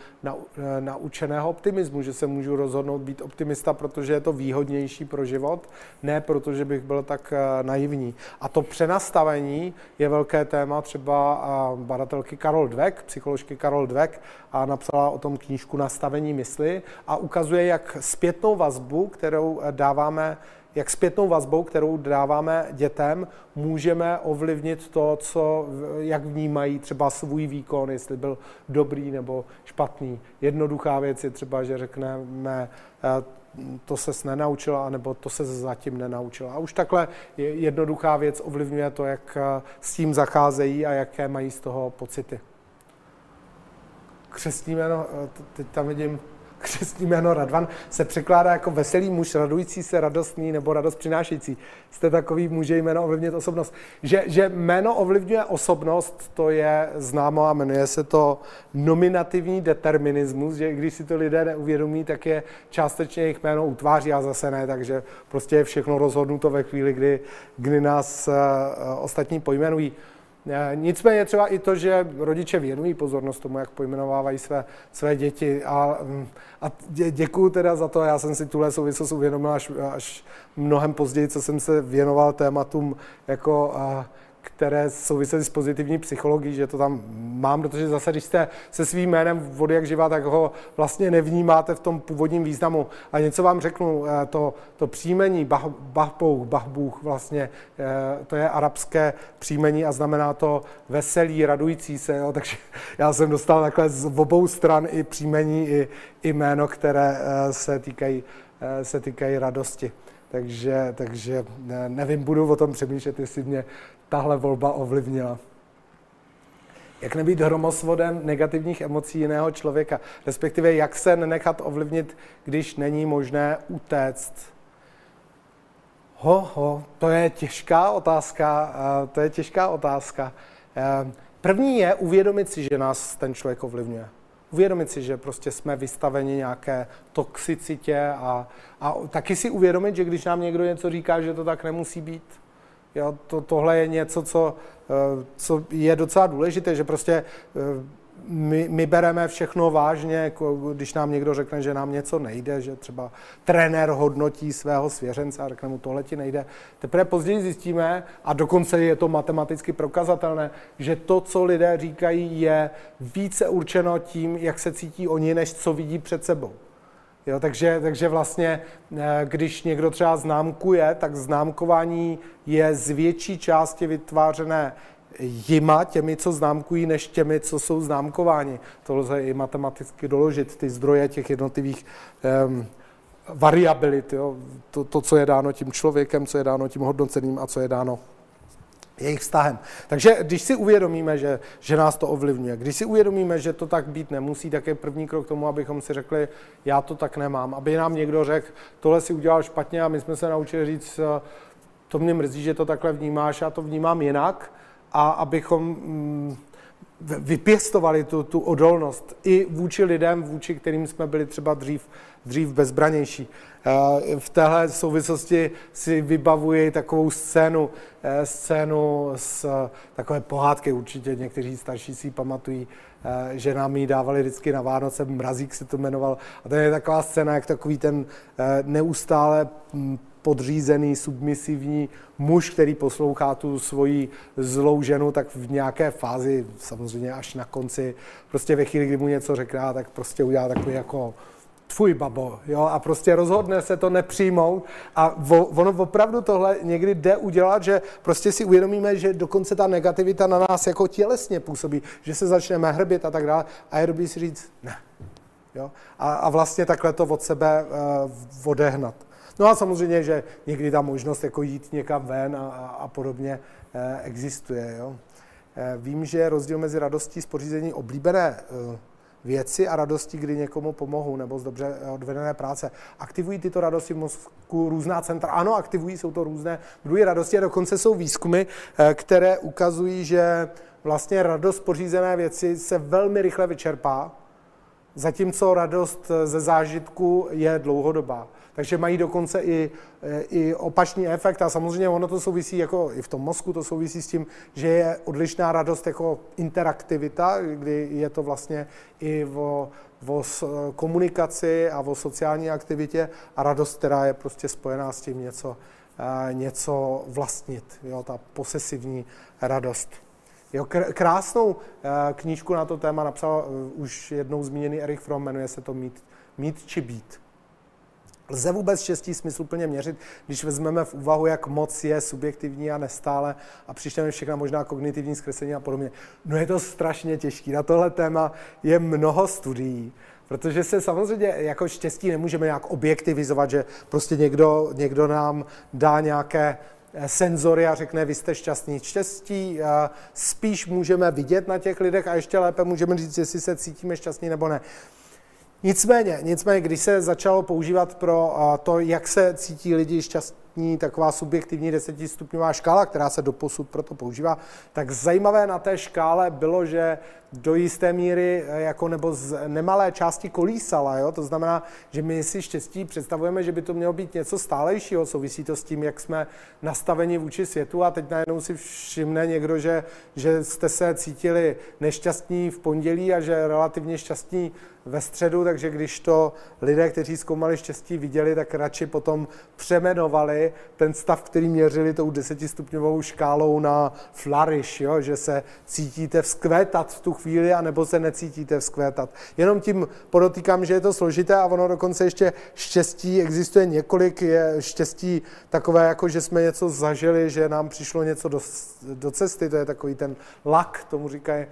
naučeného optimismu, že se můžu rozhodnout být optimista, protože je to výhodnější pro život, ne protože bych byl tak naivní. A to přenastavení je velké téma třeba badatelky Karol Dweck, psycholožky Karol Dweck, a napsala o tom knížku Nastavení mysli a ukazuje, jak zpětnou vazbu, kterou dáváme jak zpětnou vazbou, kterou dáváme dětem, můžeme ovlivnit to, co, jak vnímají třeba svůj výkon, jestli byl dobrý nebo špatný. Jednoduchá věc je třeba, že řekneme, eh, to se nenaučila, nebo to se zatím nenaučila. A už takhle jednoduchá věc ovlivňuje to, jak eh, s tím zacházejí a jaké mají z toho pocity. Křestní jméno, eh, teď tam vidím křesní jméno Radvan se překládá jako veselý muž, radující se, radostný nebo radost přinášející. Jste takový, může jméno ovlivnit osobnost. Že, že jméno ovlivňuje osobnost, to je známo a jmenuje se to nominativní determinismus, že když si to lidé neuvědomí, tak je částečně jejich jméno utváří a zase ne, takže prostě je všechno rozhodnuto ve chvíli, kdy, kdy nás uh, ostatní pojmenují. Eh, nicméně třeba i to, že rodiče věnují pozornost tomu, jak pojmenovávají své, své děti. A, mm, a děkuju teda za to, já jsem si tuhle souvislost uvědomil až, až mnohem později, co jsem se věnoval tématům jako a, které souvisely s pozitivní psychologií, že to tam mám, protože zase, když jste se svým jménem vody jak živá, tak ho vlastně nevnímáte v tom původním významu. A něco vám řeknu, eh, to, to příjmení bah, Bahbouch, Bahbůh vlastně, eh, to je arabské příjmení a znamená to veselý, radující se, jo? takže já jsem dostal takhle z obou stran i příjmení, i, i jméno, které eh, se týkají, se týkají radosti. Takže, takže nevím, budu o tom přemýšlet, jestli mě tahle volba ovlivnila. Jak nebýt hromosvodem negativních emocí jiného člověka, respektive jak se nenechat ovlivnit, když není možné utéct. Ho, ho, to je těžká otázka, to je těžká otázka. Eh, první je uvědomit si, že nás ten člověk ovlivňuje. Uvědomit si, že prostě jsme vystaveni nějaké toxicitě a, a taky si uvědomit, že když nám někdo něco říká, že to tak nemusí být, Jo, to, tohle je něco, co, eh, co je docela důležité, že prostě eh, my, my bereme všechno vážně, jako když nám někdo řekne, že nám něco nejde, že třeba trenér hodnotí svého svěřence a řekne mu, tohle ti nejde. Teprve později zjistíme, a dokonce je to matematicky prokazatelné, že to, co lidé říkají, je více určeno tím, jak se cítí oni, než co vidí před sebou. Jo, takže, takže vlastně, eh, když někdo třeba známkuje, tak známkování je z větší části vytvářené jima, těmi, co známkují, než těmi, co jsou známkováni. To lze i matematicky doložit, ty zdroje těch jednotlivých um, variabilit, jo? To, to, co je dáno tím člověkem, co je dáno tím hodnoceným a co je dáno jejich vztahem. Takže když si uvědomíme, že, že nás to ovlivňuje, když si uvědomíme, že to tak být nemusí, tak je první krok k tomu, abychom si řekli, já to tak nemám. Aby nám někdo řekl, tohle si udělal špatně a my jsme se naučili říct, to mě mrzí, že to takhle vnímáš, já to vnímám jinak a abychom mm, vypěstovali tu, tu odolnost i vůči lidem, vůči kterým jsme byli třeba dřív, dřív bezbranější. Eh, v téhle souvislosti si vybavuji takovou scénu, eh, scénu z takové pohádky, určitě někteří starší si pamatují, eh, že nám ji dávali vždycky na Vánoce, Mrazík se to jmenoval. A to je taková scéna, jak takový ten neustále mm, podřízený, submisivní muž, který poslouchá tu svoji zlou ženu, tak v nějaké fázi, samozřejmě až na konci, prostě ve chvíli, kdy mu něco řekne, tak prostě udělá takový jako tvůj babo, jo, a prostě rozhodne se to nepřijmout. A vo, ono opravdu tohle někdy jde udělat, že prostě si uvědomíme, že dokonce ta negativita na nás jako tělesně působí, že se začneme hrbit a tak dále. A je dobrý si říct ne, jo, a, a vlastně takhle to od sebe uh, odehnat. No a samozřejmě, že někdy ta možnost jako jít někam ven a, a, podobně eh, existuje. Jo. Eh, vím, že je rozdíl mezi radostí z pořízení oblíbené eh, věci a radostí, kdy někomu pomohu nebo z dobře odvedené práce. Aktivují tyto radosti v mozku různá centra? Ano, aktivují, jsou to různé druhy radosti a dokonce jsou výzkumy, které ukazují, že vlastně radost pořízené věci se velmi rychle vyčerpá, zatímco radost ze zážitku je dlouhodobá. Takže mají dokonce i, i opačný efekt a samozřejmě ono to souvisí jako i v tom mozku, to souvisí s tím, že je odlišná radost jako interaktivita, kdy je to vlastně i o, o komunikaci a o sociální aktivitě a radost, která je prostě spojená s tím něco, něco vlastnit, jo, ta posesivní radost. Jo, krásnou knížku na to téma napsal už jednou zmíněný Erich Fromm, jmenuje se to Mít, mít či být. Lze vůbec štěstí smysluplně měřit, když vezmeme v úvahu, jak moc je subjektivní a nestále a přičteme všechna možná kognitivní zkreslení a podobně. No je to strašně těžké. Na tohle téma je mnoho studií, protože se samozřejmě jako štěstí nemůžeme nějak objektivizovat, že prostě někdo, někdo nám dá nějaké eh, senzory a řekne, vy jste šťastný. Štěstí spíš můžeme vidět na těch lidech a ještě lépe můžeme říct, jestli se cítíme šťastní nebo ne. Nicméně, nicméně, když se začalo používat pro to, jak se cítí lidi šťastní, taková subjektivní desetistupňová škála, která se doposud proto používá, tak zajímavé na té škále bylo, že do jisté míry e, jako nebo z nemalé části kolísala. Jo? To znamená, že my si štěstí představujeme, že by to mělo být něco stálejšího. Souvisí to s tím, jak jsme nastaveni vůči světu a teď najednou si všimne někdo, že, že jste se cítili nešťastní v pondělí a že relativně šťastní ve středu, takže když to lidé, kteří zkoumali štěstí, viděli, tak radši potom přemenovali ten stav, který měřili tou desetistupňovou škálou na flourish, jo? že se cítíte vzkvétat v tu chvíli, anebo se necítíte vzkvétat. Jenom tím podotýkám, že je to složité a ono dokonce ještě štěstí, existuje několik, je štěstí takové, jako že jsme něco zažili, že nám přišlo něco do, do cesty, to je takový ten lak, tomu říkají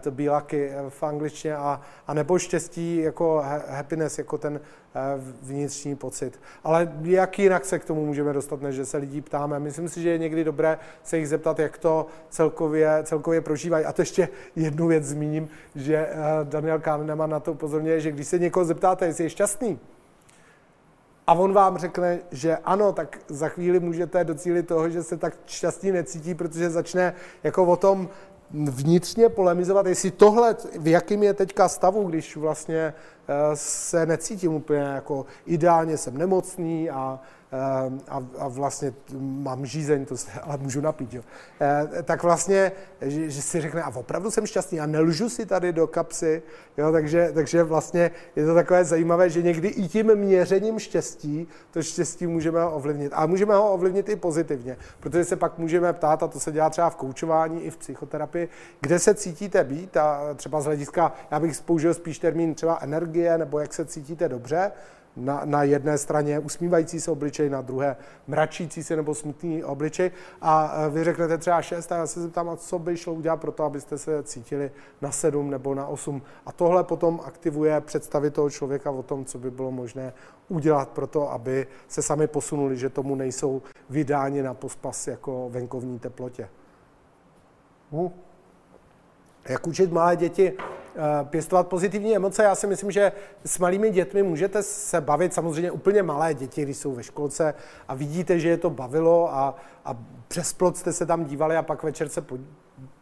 to be lucky eh, v angličtině, a, a nebo štěstí jako happiness, jako ten eh, vnitřní pocit. Ale jak jinak se k tomu můžeme dostat, než že se lidí ptáme. Myslím si, že je někdy dobré se jich zeptat, jak to celkově, celkově prožívají. A to ještě jednu věc zmíním, že Daniel Kahneman na to upozorňuje, že když se někoho zeptáte, jestli je šťastný, a on vám řekne, že ano, tak za chvíli můžete docílit toho, že se tak šťastný necítí, protože začne jako o tom vnitřně polemizovat, jestli tohle, v jakým je teďka stavu, když vlastně se necítím úplně jako ideálně, jsem nemocný a a, a vlastně mám žízeň, to se ale můžu napít, jo. E, tak vlastně, že, že si řekne, a opravdu jsem šťastný a nelžu si tady do kapsy, jo, takže, takže vlastně je to takové zajímavé, že někdy i tím měřením štěstí to štěstí můžeme ovlivnit. A můžeme ho ovlivnit i pozitivně, protože se pak můžeme ptát, a to se dělá třeba v koučování i v psychoterapii, kde se cítíte být a třeba z hlediska, já bych použil spíš termín třeba energie, nebo jak se cítíte dobře, na, na jedné straně usmívající se obličej, na druhé mračící se nebo smutný obličej a vy řeknete třeba 6 a já se zeptám, co by šlo udělat pro to, abyste se cítili na 7 nebo na 8. A tohle potom aktivuje představy toho člověka o tom, co by bylo možné udělat pro to, aby se sami posunuli, že tomu nejsou vydáni na pospas jako venkovní teplotě. Hm. Jak učit malé děti pěstovat pozitivní emoce. Já si myslím, že s malými dětmi můžete se bavit, samozřejmě úplně malé děti, když jsou ve školce a vidíte, že je to bavilo a, a přes plot jste se tam dívali a pak večer se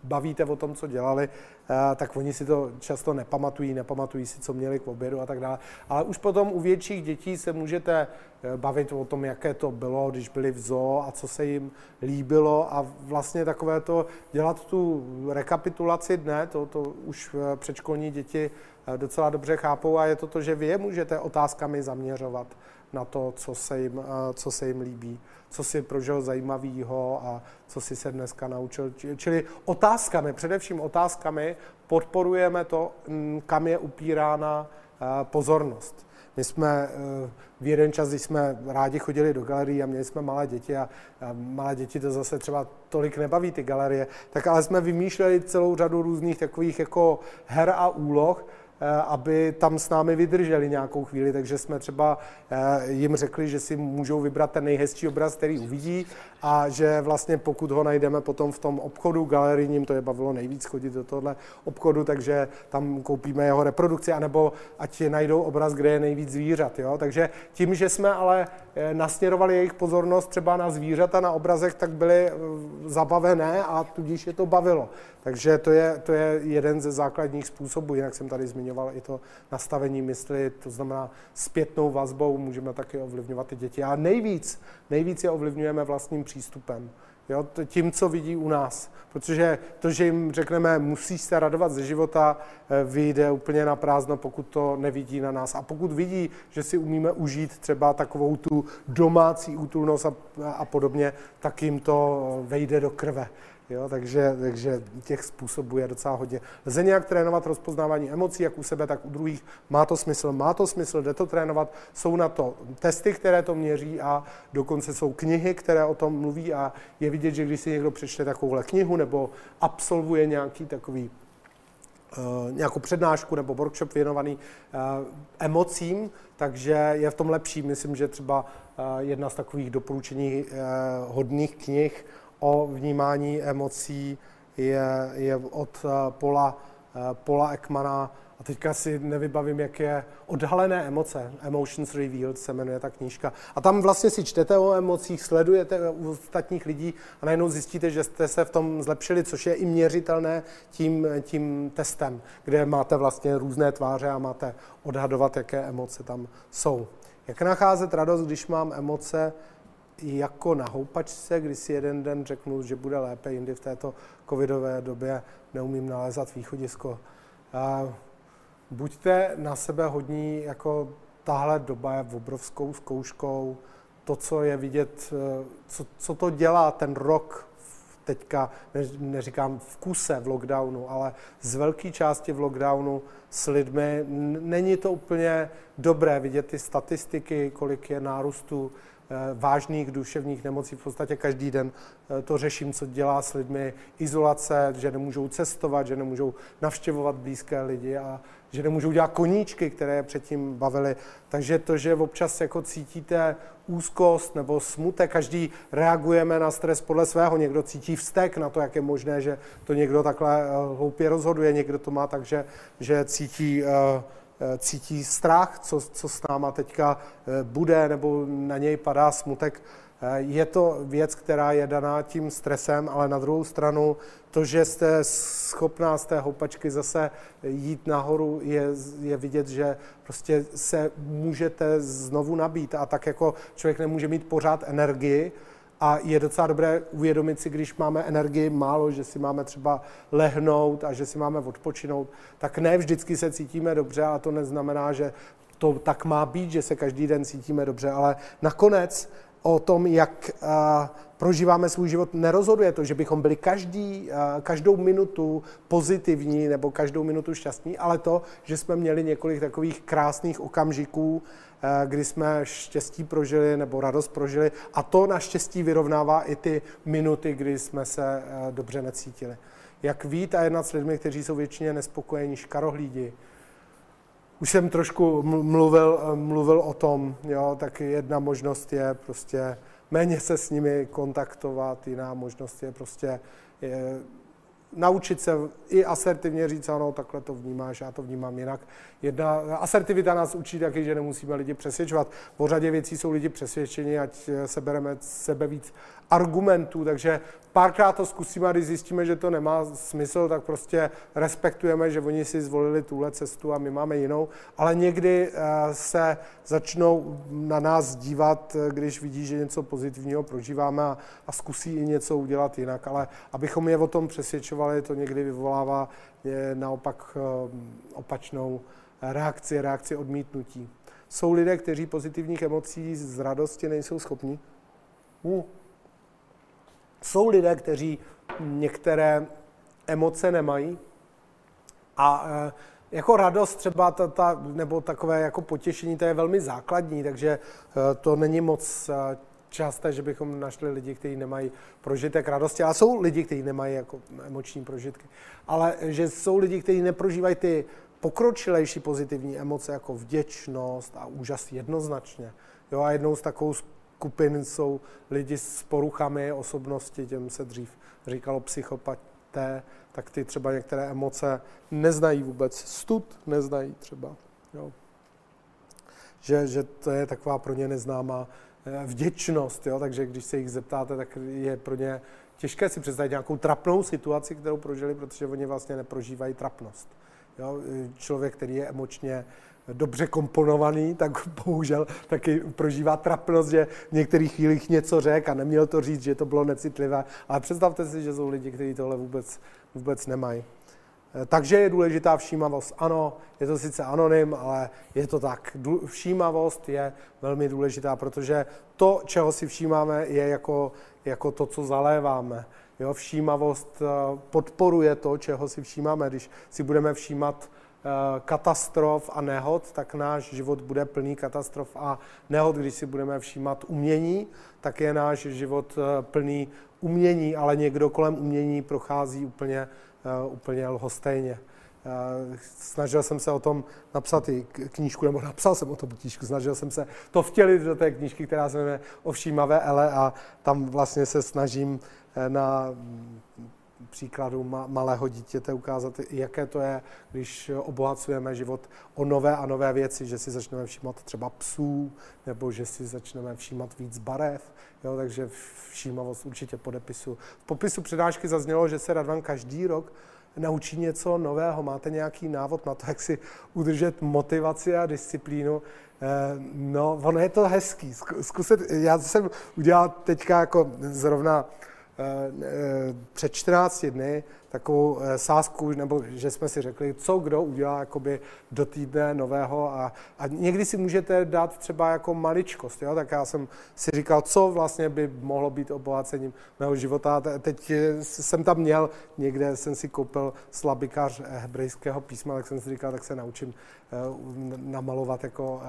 bavíte o tom, co dělali, eh, tak oni si to často nepamatují, nepamatují si, co měli k obědu a tak dále. Ale už potom u větších dětí se můžete eh, bavit o tom, jaké to bylo, když byli v zoo a co se jim líbilo a vlastně takové to dělat tu rekapitulaci dne, to, to už eh, předškolní děti docela dobře chápou a je to to, že vy je můžete otázkami zaměřovat na to, co se jim, co se jim líbí co si prožil zajímavého a co si se dneska naučil. Čili otázkami, především otázkami, podporujeme to, mm, kam je upírána eh, pozornost. My jsme eh, v jeden čas, když jsme rádi chodili do galerií a měli jsme malé děti a, malé děti to zase třeba tolik nebaví ty galerie, tak ale jsme vymýšleli celou řadu různých takových jako her a úloh, Eh, aby tam s námi vydrželi nějakou chvíli, takže jsme třeba eh, jim řekli, že si můžou vybrat ten nejhezčí obraz, který uvidí a že vlastně pokud ho najdeme potom v tom obchodu galerijním, to je bavilo nejvíc chodit do tohle obchodu, takže tam koupíme jeho reprodukci, anebo ať najdou obraz, kde je nejvíc zvířat. Jo? Takže tím, že jsme ale eh, nasměrovali jejich pozornost třeba na zvířata na obrazech, tak byly zabavené a tudíž je to bavilo. Takže to je, to je jeden ze základních způsobů, jinak jsem tady zmiňoval i to nastavení mysli, to znamená zpětnou vazbou můžeme taky ovlivňovat ty děti. A nejvíc, nejvíc je ovlivňujeme vlastním přístupem. Jo, tím, co vidí u nás. Protože to, že jim řekneme, musíš se radovat ze života, eh, vyjde úplně na prázdno, pokud to nevidí na nás. A pokud vidí, že si umíme užít třeba takovou tu domácí útulnost a, a podobně, tak jim to vejde do krve. Jo, takže, takže těch způsobů je docela hodně. Lze nějak trénovat rozpoznávání emocí, jak u sebe, tak u druhých. Má to smysl, má to smysl, jde to trénovat. Jsou na to testy, které to měří a dokonce jsou knihy, které o tom mluví a je vidět, že když si někdo přečte takovouhle knihu nebo absolvuje nějaký takový Uh, nějakou přednášku nebo workshop věnovaný uh, emocím, takže je v tom lepší. Myslím, že třeba uh, jedna z takových doporučení hodných knih o vnímání emocí je, je od eh, Pola, eh, Pola Ekmana. A teďka si nevybavím, jak je odhalené emoce. Emotions Revealed se jmenuje ta knížka. A tam vlastně si čtete o emocích, sledujete u ostatních lidí a najednou zjistíte, že jste se v tom zlepšili, což je i měřitelné tím, tím testem, kde máte vlastně různé tváře a máte odhadovat, jaké emoce tam jsou. Jak nacházet radost, když mám emoce, jako na houpačce, kdy si jeden den řeknu, že bude lépe, jindy v této covidové době neumím nalézat východisko. Buďte na sebe hodní, jako tahle doba je obrovskou zkouškou. To, co je vidět, co, co to dělá ten rok teďka, ne, neříkám v kuse v lockdownu, ale z velké části v lockdownu s lidmi, není to úplně dobré vidět ty statistiky, kolik je nárůstu Eh, vážných duševních nemocí. V podstatě každý den eh, to řeším, co dělá s lidmi izolace, že nemůžou cestovat, že nemůžou navštěvovat blízké lidi a že nemůžou dělat koníčky, které je předtím bavili. Takže to, že občas jako cítíte úzkost nebo smutek, každý reagujeme na stres podle svého. Někdo cítí vztek na to, jak je možné, že to někdo takhle eh, hloupě rozhoduje, někdo to má tak, že, že cítí cítí strach, co, co s náma teďka bude, nebo na něj padá smutek. Je to věc, která je daná tím stresem, ale na druhou stranu to, že jste schopná z té houpačky zase jít nahoru, je, je vidět, že prostě se můžete znovu nabít a tak jako člověk nemůže mít pořád energii, a je docela dobré uvědomit si, když máme energii málo, že si máme třeba lehnout a že si máme odpočinout, tak ne vždycky se cítíme dobře a to neznamená, že to tak má být, že se každý den cítíme dobře, ale nakonec o tom, jak prožíváme svůj život, nerozhoduje to, že bychom byli každý, každou minutu pozitivní nebo každou minutu šťastní, ale to, že jsme měli několik takových krásných okamžiků, kdy jsme štěstí prožili nebo radost prožili a to naštěstí vyrovnává i ty minuty, kdy jsme se dobře necítili. Jak vít a jednat s lidmi, kteří jsou většině nespokojení, škarohlídi, už jsem trošku mluvil, mluvil o tom, jo, tak jedna možnost je prostě méně se s nimi kontaktovat, jiná možnost je prostě je, naučit se i asertivně říct, ano, takhle to vnímáš, já to vnímám jinak. Jedna asertivita nás učí taky, že nemusíme lidi přesvědčovat. Po řadě věcí jsou lidi přesvědčeni, ať se bereme sebe víc argumentů, takže párkrát to zkusíme a když zjistíme, že to nemá smysl, tak prostě respektujeme, že oni si zvolili tuhle cestu a my máme jinou, ale někdy eh, se začnou na nás dívat, když vidí, že něco pozitivního prožíváme a, zkusí i něco udělat jinak, ale abychom je o tom přesvědčovali, to někdy vyvolává naopak eh, opačnou reakci, reakci odmítnutí. Jsou lidé, kteří pozitivních emocí z radosti nejsou schopni? Hmm. Jsou lidé, kteří některé emoce nemají a e, jako radost třeba ta, ta, nebo takové jako potěšení, to je velmi základní, takže e, to není moc e, časté, že bychom našli lidi, kteří nemají prožitek radosti, ale jsou lidi, kteří nemají jako emoční prožitky. Ale že jsou lidi, kteří neprožívají ty pokročilejší pozitivní emoce jako vděčnost a úžas jednoznačně. Jo, a jednou z takovou skupin jsou lidi s poruchami osobnosti, těm se dřív říkalo psychopaté, tak ty třeba některé emoce neznají vůbec. Stud neznají třeba. Jo. Že, že to je taková pro ně neznámá eh, vděčnost, jo? takže když se jich zeptáte, tak je pro ně těžké si představit nějakou trapnou situaci, kterou prožili, protože oni vlastně neprožívají trapnost. Jo? Člověk, který je emočně dobře komponovaný, tak bohužel taky prožívá trapnost, že v některých chvílích něco řek a neměl to říct, že to bylo necitlivé. Ale představte si, že jsou lidi, kteří tohle vůbec, vůbec nemají. Eh, takže je důležitá všímavost. Ano, je to sice anonym, ale je to tak. Všímavost je velmi důležitá, protože to, čeho si všímáme, je jako, jako to, co zaléváme. Jo, všímavost eh, podporuje to, čeho si všímáme. Když si budeme všímat katastrof a nehod, tak náš život bude plný katastrof a nehod. Když si budeme všímat umění, tak je náš život eh, plný umění, ale někdo kolem umění prochází úplně, eh, úplně lhostejně. Snažil jsem se o tom napsat i knížku, nebo napsal jsem o tom knížku, snažil jsem se to vtělit do té knížky, která se jmenuje O všímavé ele a tam vlastně se snažím na příkladu malého dítěte ukázat, jaké to je, když obohacujeme život o nové a nové věci, že si začneme všímat třeba psů, nebo že si začneme všímat víc barev, jo, takže všímavost určitě podepisu. V popisu přednášky zaznělo, že se Radvan každý rok naučí něco nového. Máte nějaký návod na to, jak si udržet motivaci a disciplínu? Eh, no, ono je to hezký. Zkusit, já jsem udělal teďka jako zrovna před 14 dny takovou eh, sázku, nebo že jsme si řekli, co kdo udělá jakoby do týdne nového a, a někdy si můžete dát třeba jako maličkost, jo? tak já jsem si říkal, co vlastně by mohlo být obohacením mého života. Teď jsem tam měl, někde jsem si koupil slabikář hebrejského písma, tak jsem si říkal, tak se naučím namalovat jako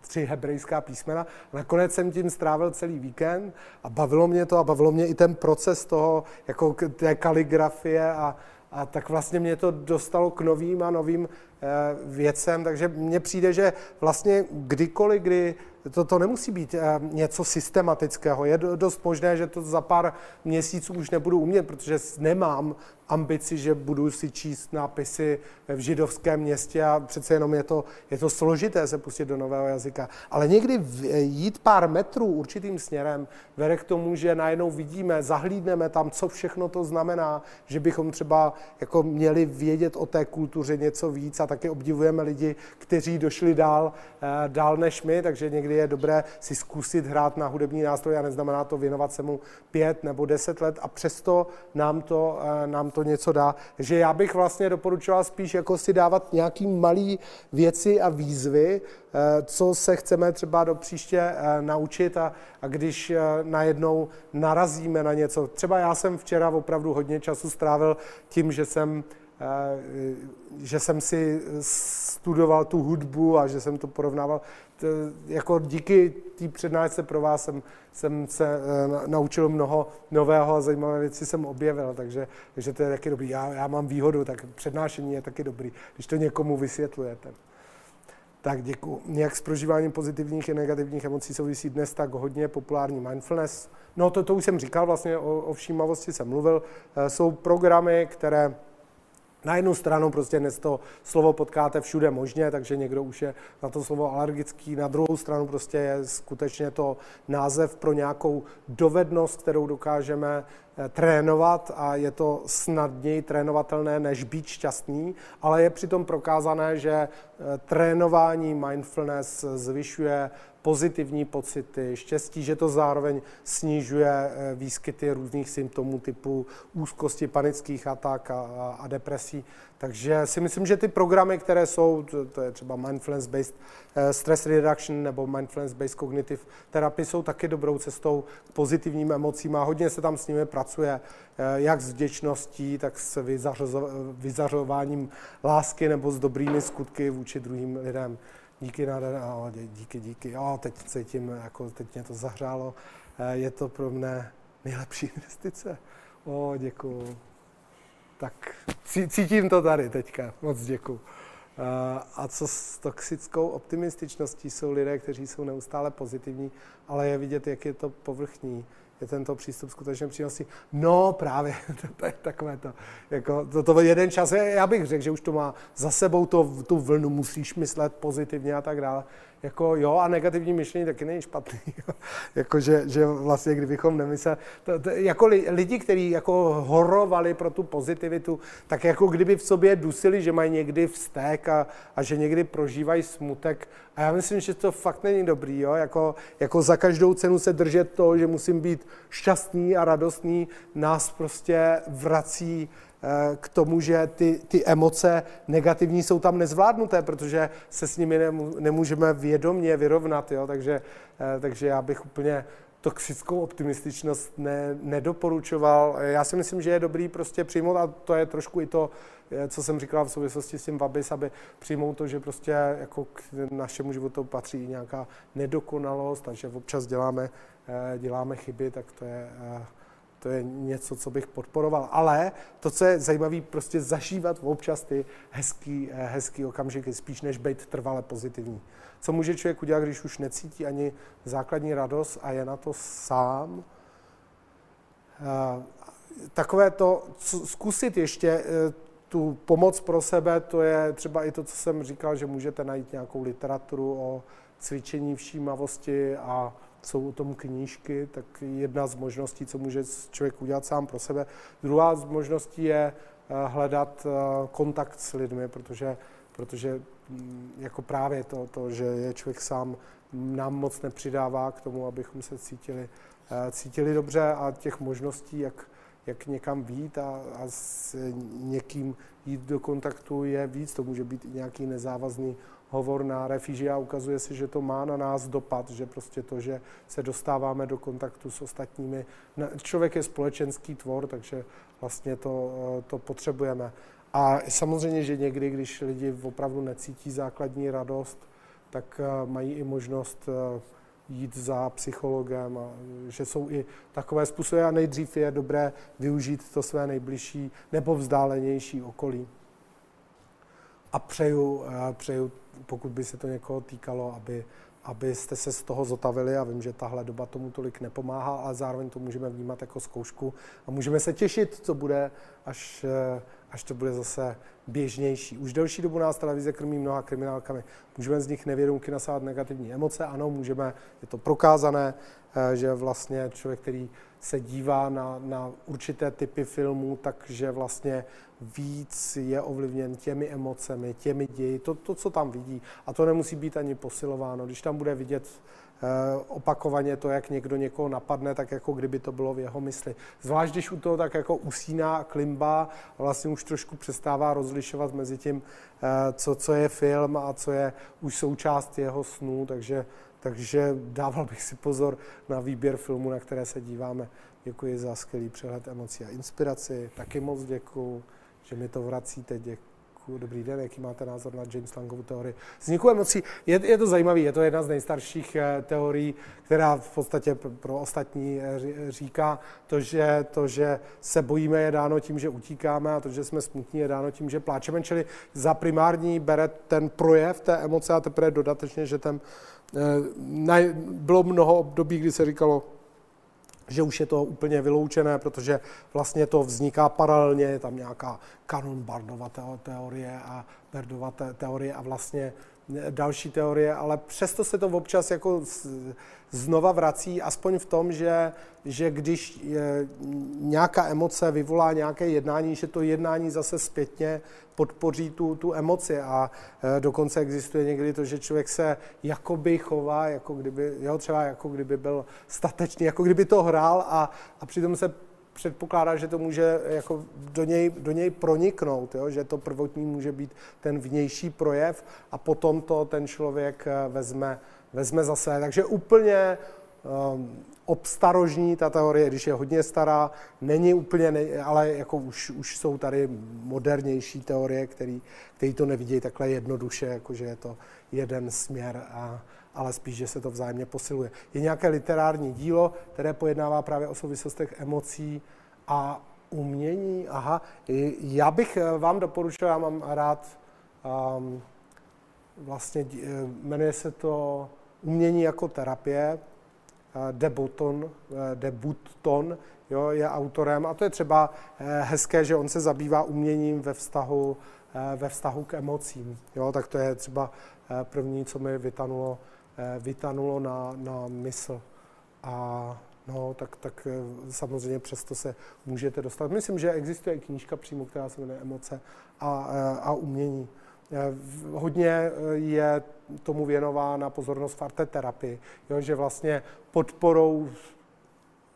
tři hebrejská písmena. Nakonec jsem tím strávil celý víkend a bavilo mě to a bavilo mě i ten proces toho, jako té kaligrafie a, a tak vlastně mě to dostalo k novým a novým eh, věcem, takže mně přijde, že vlastně kdykoliv, kdy to, to nemusí být eh, něco systematického. Je dost možné, že to za pár měsíců už nebudu umět, protože nemám ambici, že budu si číst nápisy v židovském městě a přece jenom je to, je to složité se pustit do nového jazyka. Ale někdy jít pár metrů určitým směrem vede k tomu, že najednou vidíme, zahlídneme tam, co všechno to znamená, že bychom třeba jako měli vědět o té kultuře něco víc a taky obdivujeme lidi, kteří došli dál, eh, dál než my, takže někdy je dobré si zkusit hrát na hudební nástroj a neznamená to věnovat se mu pět nebo deset let a přesto nám to, eh, nám to něco dá. že já bych vlastně doporučoval spíš jako si dávat nějaký malý věci a výzvy, eh, co se chceme třeba do příště eh, naučit a, a když najednou narazíme na něco. Třeba já jsem včera opravdu hodně času strávil tím, že jsem že jsem si studoval tu hudbu a že jsem to porovnával. Jako díky té přednášce pro vás jsem, jsem se eh, naučil mnoho nového a zajímavé věci jsem objevil, takže, takže to je taky dobrý. Já, já mám výhodu, tak přednášení je taky dobrý, když to někomu vysvětlujete. Tak děkuji. Jak s prožíváním pozitivních i negativních emocí souvisí dnes tak hodně populární mindfulness? No to, to už jsem říkal, vlastně o, o všímavosti jsem mluvil. Eh, jsou programy, které na jednu stranu prostě dnes to slovo potkáte všude možně, takže někdo už je na to slovo alergický, na druhou stranu prostě je skutečně to název pro nějakou dovednost, kterou dokážeme eh, trénovat a je to snadněji trénovatelné než být šťastný, ale je přitom prokázané, že eh, trénování mindfulness zvyšuje pozitivní pocity, štěstí, že to zároveň snižuje eh, výskyty různých symptomů typu úzkosti, panických atak a, a depresí. Takže si myslím, že ty programy, které jsou, to, je třeba mindfulness-based eh, stress reduction nebo mindfulness-based cognitive therapy, jsou taky dobrou cestou k pozitivním emocím a hodně se tam s nimi pracuje, eh, jak s vděčností, tak s vyzařováním lásky nebo s dobrými skutky vůči druhým lidem díky nádherné, díky, díky, jo, teď cítím, jako teď mě to zahřálo, eh, je to pro mě nejlepší investice. O, děkuju. Tak cítím to tady teďka, moc děkuju. Eh, a co s toxickou optimističností jsou lidé, kteří jsou neustále pozitivní, ale je vidět, jak je to povrchní je tento přístup skutečně přínosný. No právě, to, to je takové to, jako, to, to jeden čas, já bych řekl, že už to má za sebou to, tu vlnu, musíš myslet pozitivně a tak dále jako jo, a negativní myšlení taky není špatný. jako, že, že vlastně, kdybychom nemysleli, to, to, jako li, lidi, kteří jako horovali pro tu pozitivitu, tak jako kdyby v sobě dusili, že mají někdy vztek a, a že někdy prožívají smutek. A já myslím, že to fakt není dobrý, jo? Jako, jako za každou cenu se držet to, že musím být šťastný a radostný, nás prostě vrací k tomu, že ty, ty emoce negativní jsou tam nezvládnuté, protože se s nimi nemůžeme vědomně vyrovnat. Jo? Takže, eh, takže já bych úplně toxickou optimističnost ne, nedoporučoval. Já si myslím, že je dobrý prostě přijmout, a to je trošku i to, eh, co jsem říkal v souvislosti s tím Vabis, aby přijmout to, že prostě jako k našemu životu patří nějaká nedokonalost a že občas děláme, děláme chyby, tak to je to je něco, co bych podporoval. Ale to, co je zajímavé, prostě zažívat občas ty hezký, eh, hezký okamžiky, spíš než být trvale pozitivní. Co může člověk udělat, když už necítí ani základní radost a je na to sám? Eh, takové to, zkusit ještě eh, tu pomoc pro sebe, to je třeba i to, co jsem říkal, že můžete najít nějakou literaturu o cvičení všímavosti a jsou o tom knížky, tak jedna z možností, co může člověk udělat sám pro sebe. Druhá z možností je eh, hledat eh, kontakt s lidmi, protože, protože mm, jako právě to, to, že je člověk sám, nám moc nepřidává k tomu, abychom se cítili, eh, cítili dobře a těch možností, jak, jak někam vít a, a s někým jít do kontaktu je víc. To může být i nějaký nezávazný hovor na a ukazuje se, že to má na nás dopad, že prostě to, že se dostáváme do kontaktu s ostatními. Člověk je společenský tvor, takže vlastně to, eh, to potřebujeme. A samozřejmě, že někdy, když lidi opravdu necítí základní radost, tak eh, mají i možnost eh, jít za psychologem, a že jsou i takové způsoby a nejdřív je dobré využít to své nejbližší nebo vzdálenější okolí. A přeju, přeju pokud by se to někoho týkalo, aby abyste se z toho zotavili a vím, že tahle doba tomu tolik nepomáhá, ale zároveň to můžeme vnímat jako zkoušku. A můžeme se těšit, co bude, až, eh, až to bude zase běžnější. Už delší dobu nás televize krmí mnoha kriminálkami. Můžeme z nich nevědomky nasávat negativní emoce, ano, můžeme, je to prokázané, eh, že vlastně člověk, který se dívá na, na určité typy filmů, takže vlastně víc je ovlivněn těmi emocemi, těmi ději, to, to, co tam vidí. A to nemusí být ani posilováno. Když tam bude vidět opakovaně to, jak někdo někoho napadne, tak jako kdyby to bylo v jeho mysli. Zvlášť, když u toho tak jako usíná klimba vlastně už trošku přestává rozlišovat mezi tím, eh, co, co je film a co je už součást jeho snů, takže, takže dával bych si pozor na výběr filmu, na které se díváme. Děkuji za skvělý přehled emocí a inspiraci. Taky moc děkuji že mi to vracíte. Děkuji. Dobrý den, jaký máte názor na James Langovu teorii vzniku emocí? Je, je to zajímavé, je to jedna z nejstarších eh, teorií, která v podstatě pro ostatní eh, říká to že, to, že se bojíme, je dáno tím, že utíkáme a to, že jsme smutní, je dáno tím, že pláčeme. Čili za primární bere ten projev té emoce a teprve dodatečně, že ten, eh, bylo mnoho období, kdy se říkalo, že už je to úplně vyloučené, protože vlastně to vzniká paralelně, je tam nějaká kanon Bardova teorie a Berdova teorie a vlastně další teorie, ale přesto se to občas jako znova vrací, aspoň v tom, že, že když nějaká emoce vyvolá nějaké jednání, že to jednání zase zpětně podpoří tu, tu emoci. A e, dokonce existuje někdy to, že člověk se jakoby chová, jako kdyby, jo, třeba jako kdyby byl statečný, jako kdyby to hrál a, a přitom se předpokládá, že to může jako do, něj, do něj proniknout, jo? že to prvotní může být ten vnější projev a potom to ten člověk eh, vezme, vezme zase. Takže úplně um, obstarožní ta teorie, když je hodně stará, není úplně, ne, ale jako už, už jsou tady modernější teorie, které to nevidějí takhle jednoduše, jako že je to jeden směr a, ale spíš, že se to vzájemně posiluje. Je nějaké literární dílo, které pojednává právě o souvislostech emocí a umění. Aha, já bych eh, vám doporučil, já mám rád, um, vlastně eh, jmenuje se to Umění jako terapie, eh, Debuton, Debuton jo, je autorem a to je třeba hezké, že on se zabývá uměním ve vztahu, ve vztahu k emocím. Jo, tak to je třeba první, co mi vytanulo vytanulo na, na mysl. A no, tak, tak eh, samozřejmě přesto se můžete dostat. Myslím, že existuje knížka přímo, která se jmenuje Emoce a, eh, a umění. Hodně je tomu věnována pozornost v arteterapii, jo, že vlastně podporou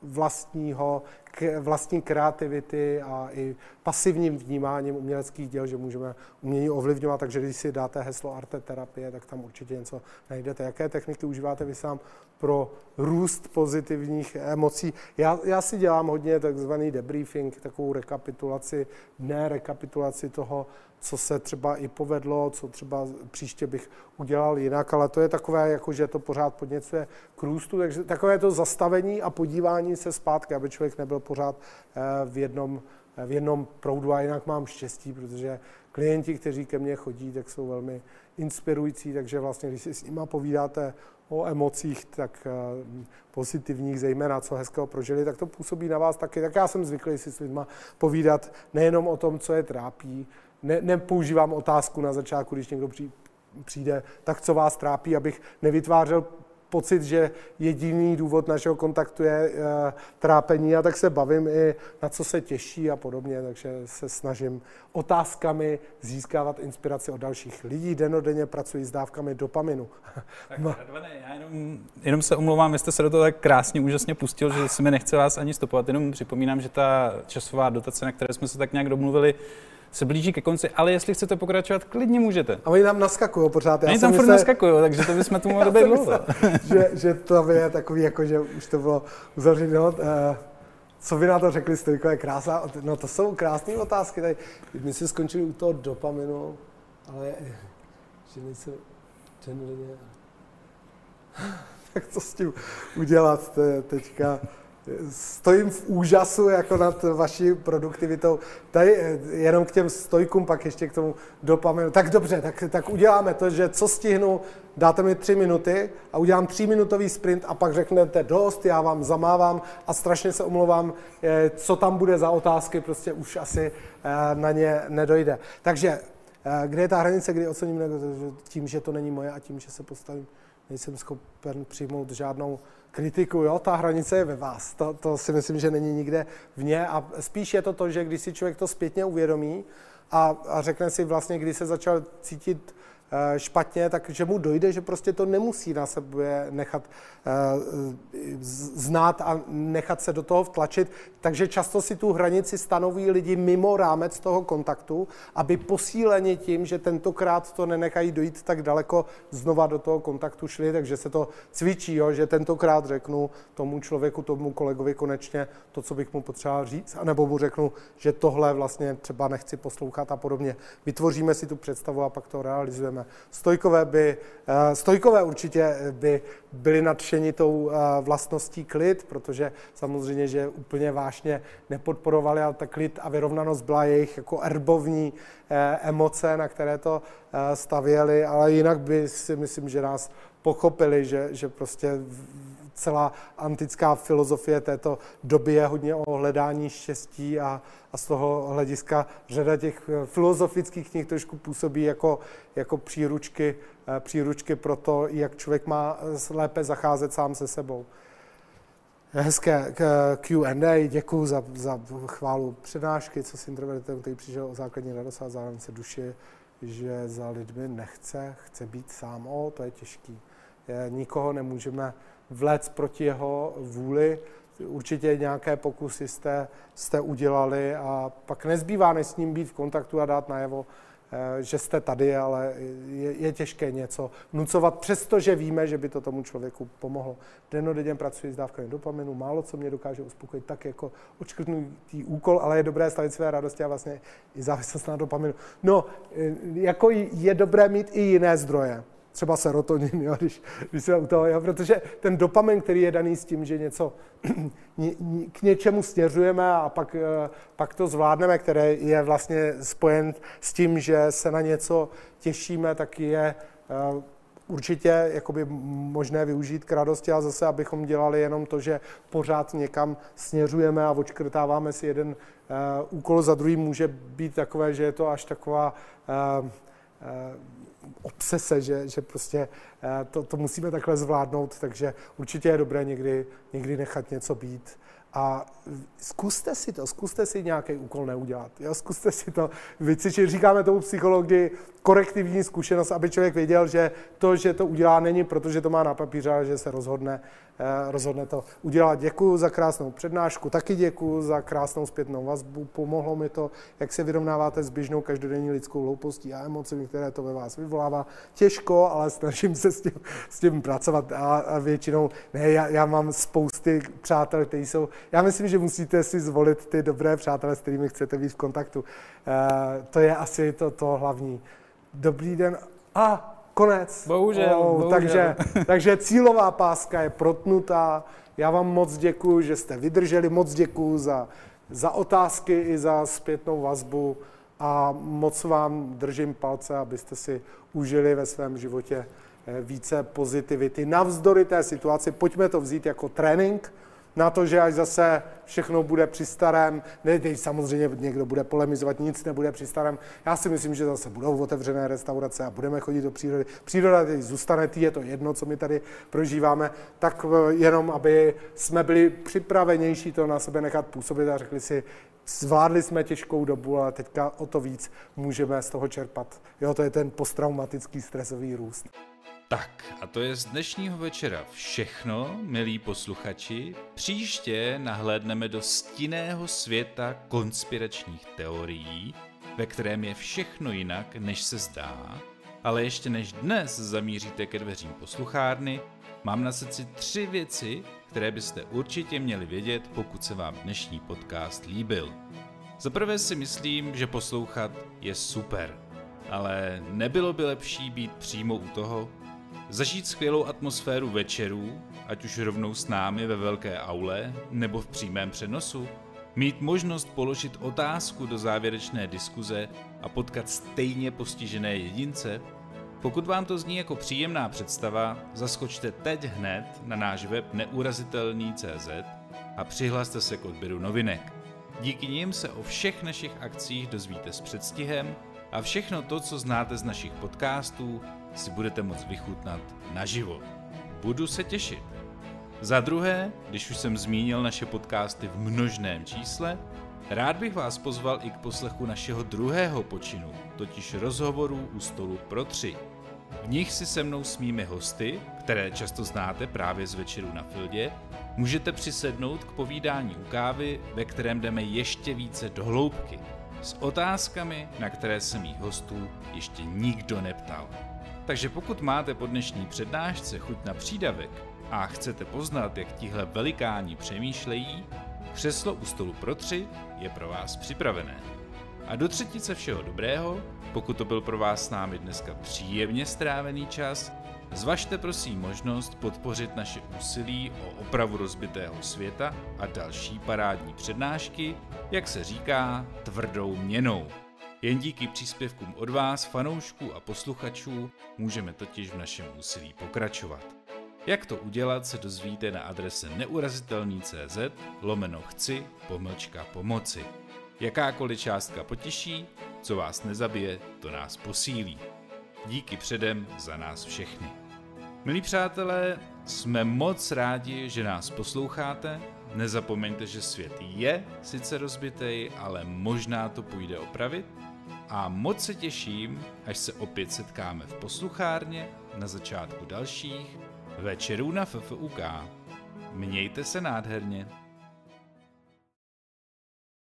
vlastního, k, vlastní kreativity a i pasivním vnímáním uměleckých děl, že můžeme umění ovlivňovat, takže když si dáte heslo arte terapie, tak tam určitě něco najdete. Jaké techniky užíváte vy sám pro růst pozitivních emocí? Já, já si dělám hodně takzvaný debriefing, takovou rekapitulaci, ne rekapitulaci toho, co se třeba i povedlo, co třeba příště bych udělal jinak, ale to je takové, jako že to pořád podněcuje k růstu, takže takové to zastavení a podívání se zpátky, aby člověk nebyl pořád eh, v jednom, v jednom proudu a jinak mám štěstí, protože klienti, kteří ke mně chodí, tak jsou velmi inspirující, takže vlastně, když si s nima povídáte o emocích, tak eh, pozitivních, zejména co hezkého prožili, tak to působí na vás taky. Tak já jsem zvyklý si s lidma povídat nejenom o tom, co je trápí, ne, nepoužívám otázku na začátku, když někdo přijde, tak co vás trápí, abych nevytvářel pocit, že jediný důvod našeho kontaktu je uh, trápení a tak se bavím i na co se těší a podobně, takže se snažím otázkami získávat inspiraci od dalších lidí. Denodenně pracuji s dávkami dopaminu. Tak, Radvane, já jenom, jenom se omlouvám, jste se do toho tak krásně, úžasně pustil, že se mi nechce vás ani stopovat, jenom připomínám, že ta časová dotace, na které jsme se tak nějak domluvili, se blíží ke konci, ale jestli chcete pokračovat, klidně můžete. A oni tam naskakují pořád. Já oni tam furt naskakují, takže to bychom tu mohli být dlouho. že, že to je takový, jako že už to bylo uzavřené. No, uh, co vy na to řekli, Stojko, je krása. No to jsou krásné otázky. Tady. My jsme skončili u toho dopaminu, ale že nejsem ten tak co s tím udělat teďka? Stojím v úžasu jako nad vaší produktivitou. Tady eh, jenom k těm stojkům, pak ještě k tomu dopaminu. Tak dobře, tak, tak uděláme to, že co stihnu, dáte mi tři minuty a udělám tříminutový sprint a pak řeknete dost, já vám zamávám a strašně se omlouvám, eh, co tam bude za otázky, prostě už asi eh, na ně nedojde. Takže kde je ta hranice, kdy ocením tím, že to není moje a tím, že se postavím, nejsem schopen přijmout žádnou kritiku, jo, ta hranice je ve vás. To, to si myslím, že není nikde v ně a spíš je to to, že když si člověk to zpětně uvědomí a, a řekne si vlastně, kdy se začal cítit špatně, takže mu dojde, že prostě to nemusí na sebe nechat eh, znát a nechat se do toho vtlačit. Takže často si tu hranici stanoví lidi mimo rámec toho kontaktu, aby posíleni tím, že tentokrát to nenechají dojít tak daleko, znova do toho kontaktu šli, takže se to cvičí, jo, že tentokrát řeknu tomu člověku, tomu kolegovi konečně to, co bych mu potřeboval říct, anebo mu řeknu, že tohle vlastně třeba nechci poslouchat a podobně. Vytvoříme si tu představu a pak to realizujeme řekneme. Stojkové, by, eh, stojkové určitě by byli nadšeni tou eh, vlastností klid, protože samozřejmě, že úplně vážně nepodporovali, ale ta klid a vyrovnanost byla jejich jako erbovní eh, emoce, na které to stavěli, ale jinak by si myslím, že nás pochopili, že, že prostě celá antická filozofie této doby je hodně o hledání štěstí a, a z toho hlediska řada těch eh, filozofických knih trošku působí jako, jako příručky, eh, příručky pro to, jak člověk má eh, lépe zacházet sám se sebou. Hezké Q&A, děkuji za, za chválu přednášky, co s introvertem, který přišel o základní radost a zároveň se duši, že za lidmi nechce, chce být sám. O, to je těžký. Je, nikoho nemůžeme vlec proti jeho vůli. Určitě nějaké pokusy jste, jste udělali a pak nezbývá než s ním být v kontaktu a dát najevo, eh, že jste tady, ale je, je těžké něco nucovat, přestože víme, že by to tomu člověku pomohlo. Denodenně pracuji s dávkami dopaminu, málo co mě dokáže uspokojit tak jako očkrtnutý úkol, ale je dobré stavit své radosti a vlastně i závislost na dopaminu. No, eh, jako je dobré mít i jiné zdroje třeba serotonin, jo, když, když jsme u toho, jo, protože ten dopamin, který je daný s tím, že něco k něčemu směřujeme a pak, eh, pak to zvládneme, které je vlastně spojen s tím, že se na něco těšíme, tak je eh, určitě jakoby možné využít k radosti a zase, abychom dělali jenom to, že pořád někam směřujeme a očkrtáváme si jeden uh, úkol za druhý, může být takové, že je to až taková obsese, že, že prostě eh, to, to musíme takhle zvládnout, takže určitě je dobré někdy, někdy nechat něco být. A zkuste si to, zkuste si nějaký úkol neudělat. Jo? Zkuste si to vycvičit. Říkáme tomu psychologii korektivní zkušenost, aby člověk věděl, že to, že to udělá, není protože to má na papíře, ale že se rozhodne rozhodne to udělat. Děkuji za krásnou přednášku, taky děkuji za krásnou zpětnou vazbu. Pomohlo mi to, jak se vyrovnáváte s běžnou každodenní lidskou hloupostí a emocemi, které to ve vás vyvolává. Těžko, ale snažím se s tím, s tím pracovat a, a většinou, ne, já, já mám spousty přátel, kteří jsou, já myslím, že musíte si zvolit ty dobré přátelé, s kterými chcete být v kontaktu. Uh, to je asi to, to hlavní. Dobrý den. A konec. Bohužel, oh, bohužel. Takže, takže cílová páska je protnutá. Já vám moc děkuji, že jste vydrželi, moc děkuji za, za otázky i za zpětnou vazbu a moc vám držím palce, abyste si užili ve svém životě eh, více pozitivity. Navzdory té situaci, pojďme to vzít jako trénink, na to, že až zase všechno bude při starém, ne, teď samozřejmě někdo bude polemizovat, nic nebude při starém. Já si myslím, že zase budou otevřené restaurace a budeme chodit do přírody. Příroda teď zůstane, tý je to jedno, co my tady prožíváme, tak eh, jenom, aby jsme byli připravenější to na sebe nechat působit a řekli si, zvládli jsme těžkou dobu, ale teďka o to víc můžeme z toho čerpat. Jo, to je ten posttraumatický stresový růst. Tak a to je z dnešního večera všechno, milí posluchači. Příště nahlédneme do stinného světa konspiračních teorií, ve kterém je všechno jinak, než se zdá. Ale ještě než dnes zamíříte ke dveřím posluchárny, mám na srdci tři věci, které byste určitě měli vědět, pokud se vám dnešní podcast líbil. Za prvé si myslím, že poslouchat je super, ale nebylo by lepší být přímo u toho, Zažít skvělou atmosféru večerů, ať už rovnou s námi ve velké aule nebo v přímém přenosu, mít možnost položit otázku do závěrečné diskuze a potkat stejně postižené jedince? Pokud vám to zní jako příjemná představa, zaskočte teď hned na náš web neurazitelný.cz a přihlaste se k odběru novinek. Díky nim se o všech našich akcích dozvíte s předstihem a všechno to, co znáte z našich podcastů, si budete moct vychutnat naživo. Budu se těšit. Za druhé, když už jsem zmínil naše podcasty v množném čísle, rád bych vás pozval i k poslechu našeho druhého počinu, totiž rozhovorů u stolu pro tři. V nich si se mnou s mými hosty, které často znáte právě z večeru na Fildě, můžete přisednout k povídání u kávy, ve kterém jdeme ještě více do hloubky, s otázkami, na které se mých hostů ještě nikdo neptal. Takže pokud máte po dnešní přednášce chuť na přídavek a chcete poznat, jak tihle velikáni přemýšlejí, křeslo u stolu pro tři je pro vás připravené. A do třetice všeho dobrého, pokud to byl pro vás s námi dneska příjemně strávený čas, zvažte prosím možnost podpořit naše úsilí o opravu rozbitého světa a další parádní přednášky, jak se říká, tvrdou měnou. Jen díky příspěvkům od vás, fanoušků a posluchačů, můžeme totiž v našem úsilí pokračovat. Jak to udělat, se dozvíte na adrese neurazitelný.cz lomeno chci pomlčka pomoci. Jakákoliv částka potěší, co vás nezabije, to nás posílí. Díky předem za nás všechny. Milí přátelé, jsme moc rádi, že nás posloucháte. Nezapomeňte, že svět je sice rozbitej, ale možná to půjde opravit. A moc se těším, až se opět setkáme v posluchárně na začátku dalších večerů na FFUK. Mějte se nádherně.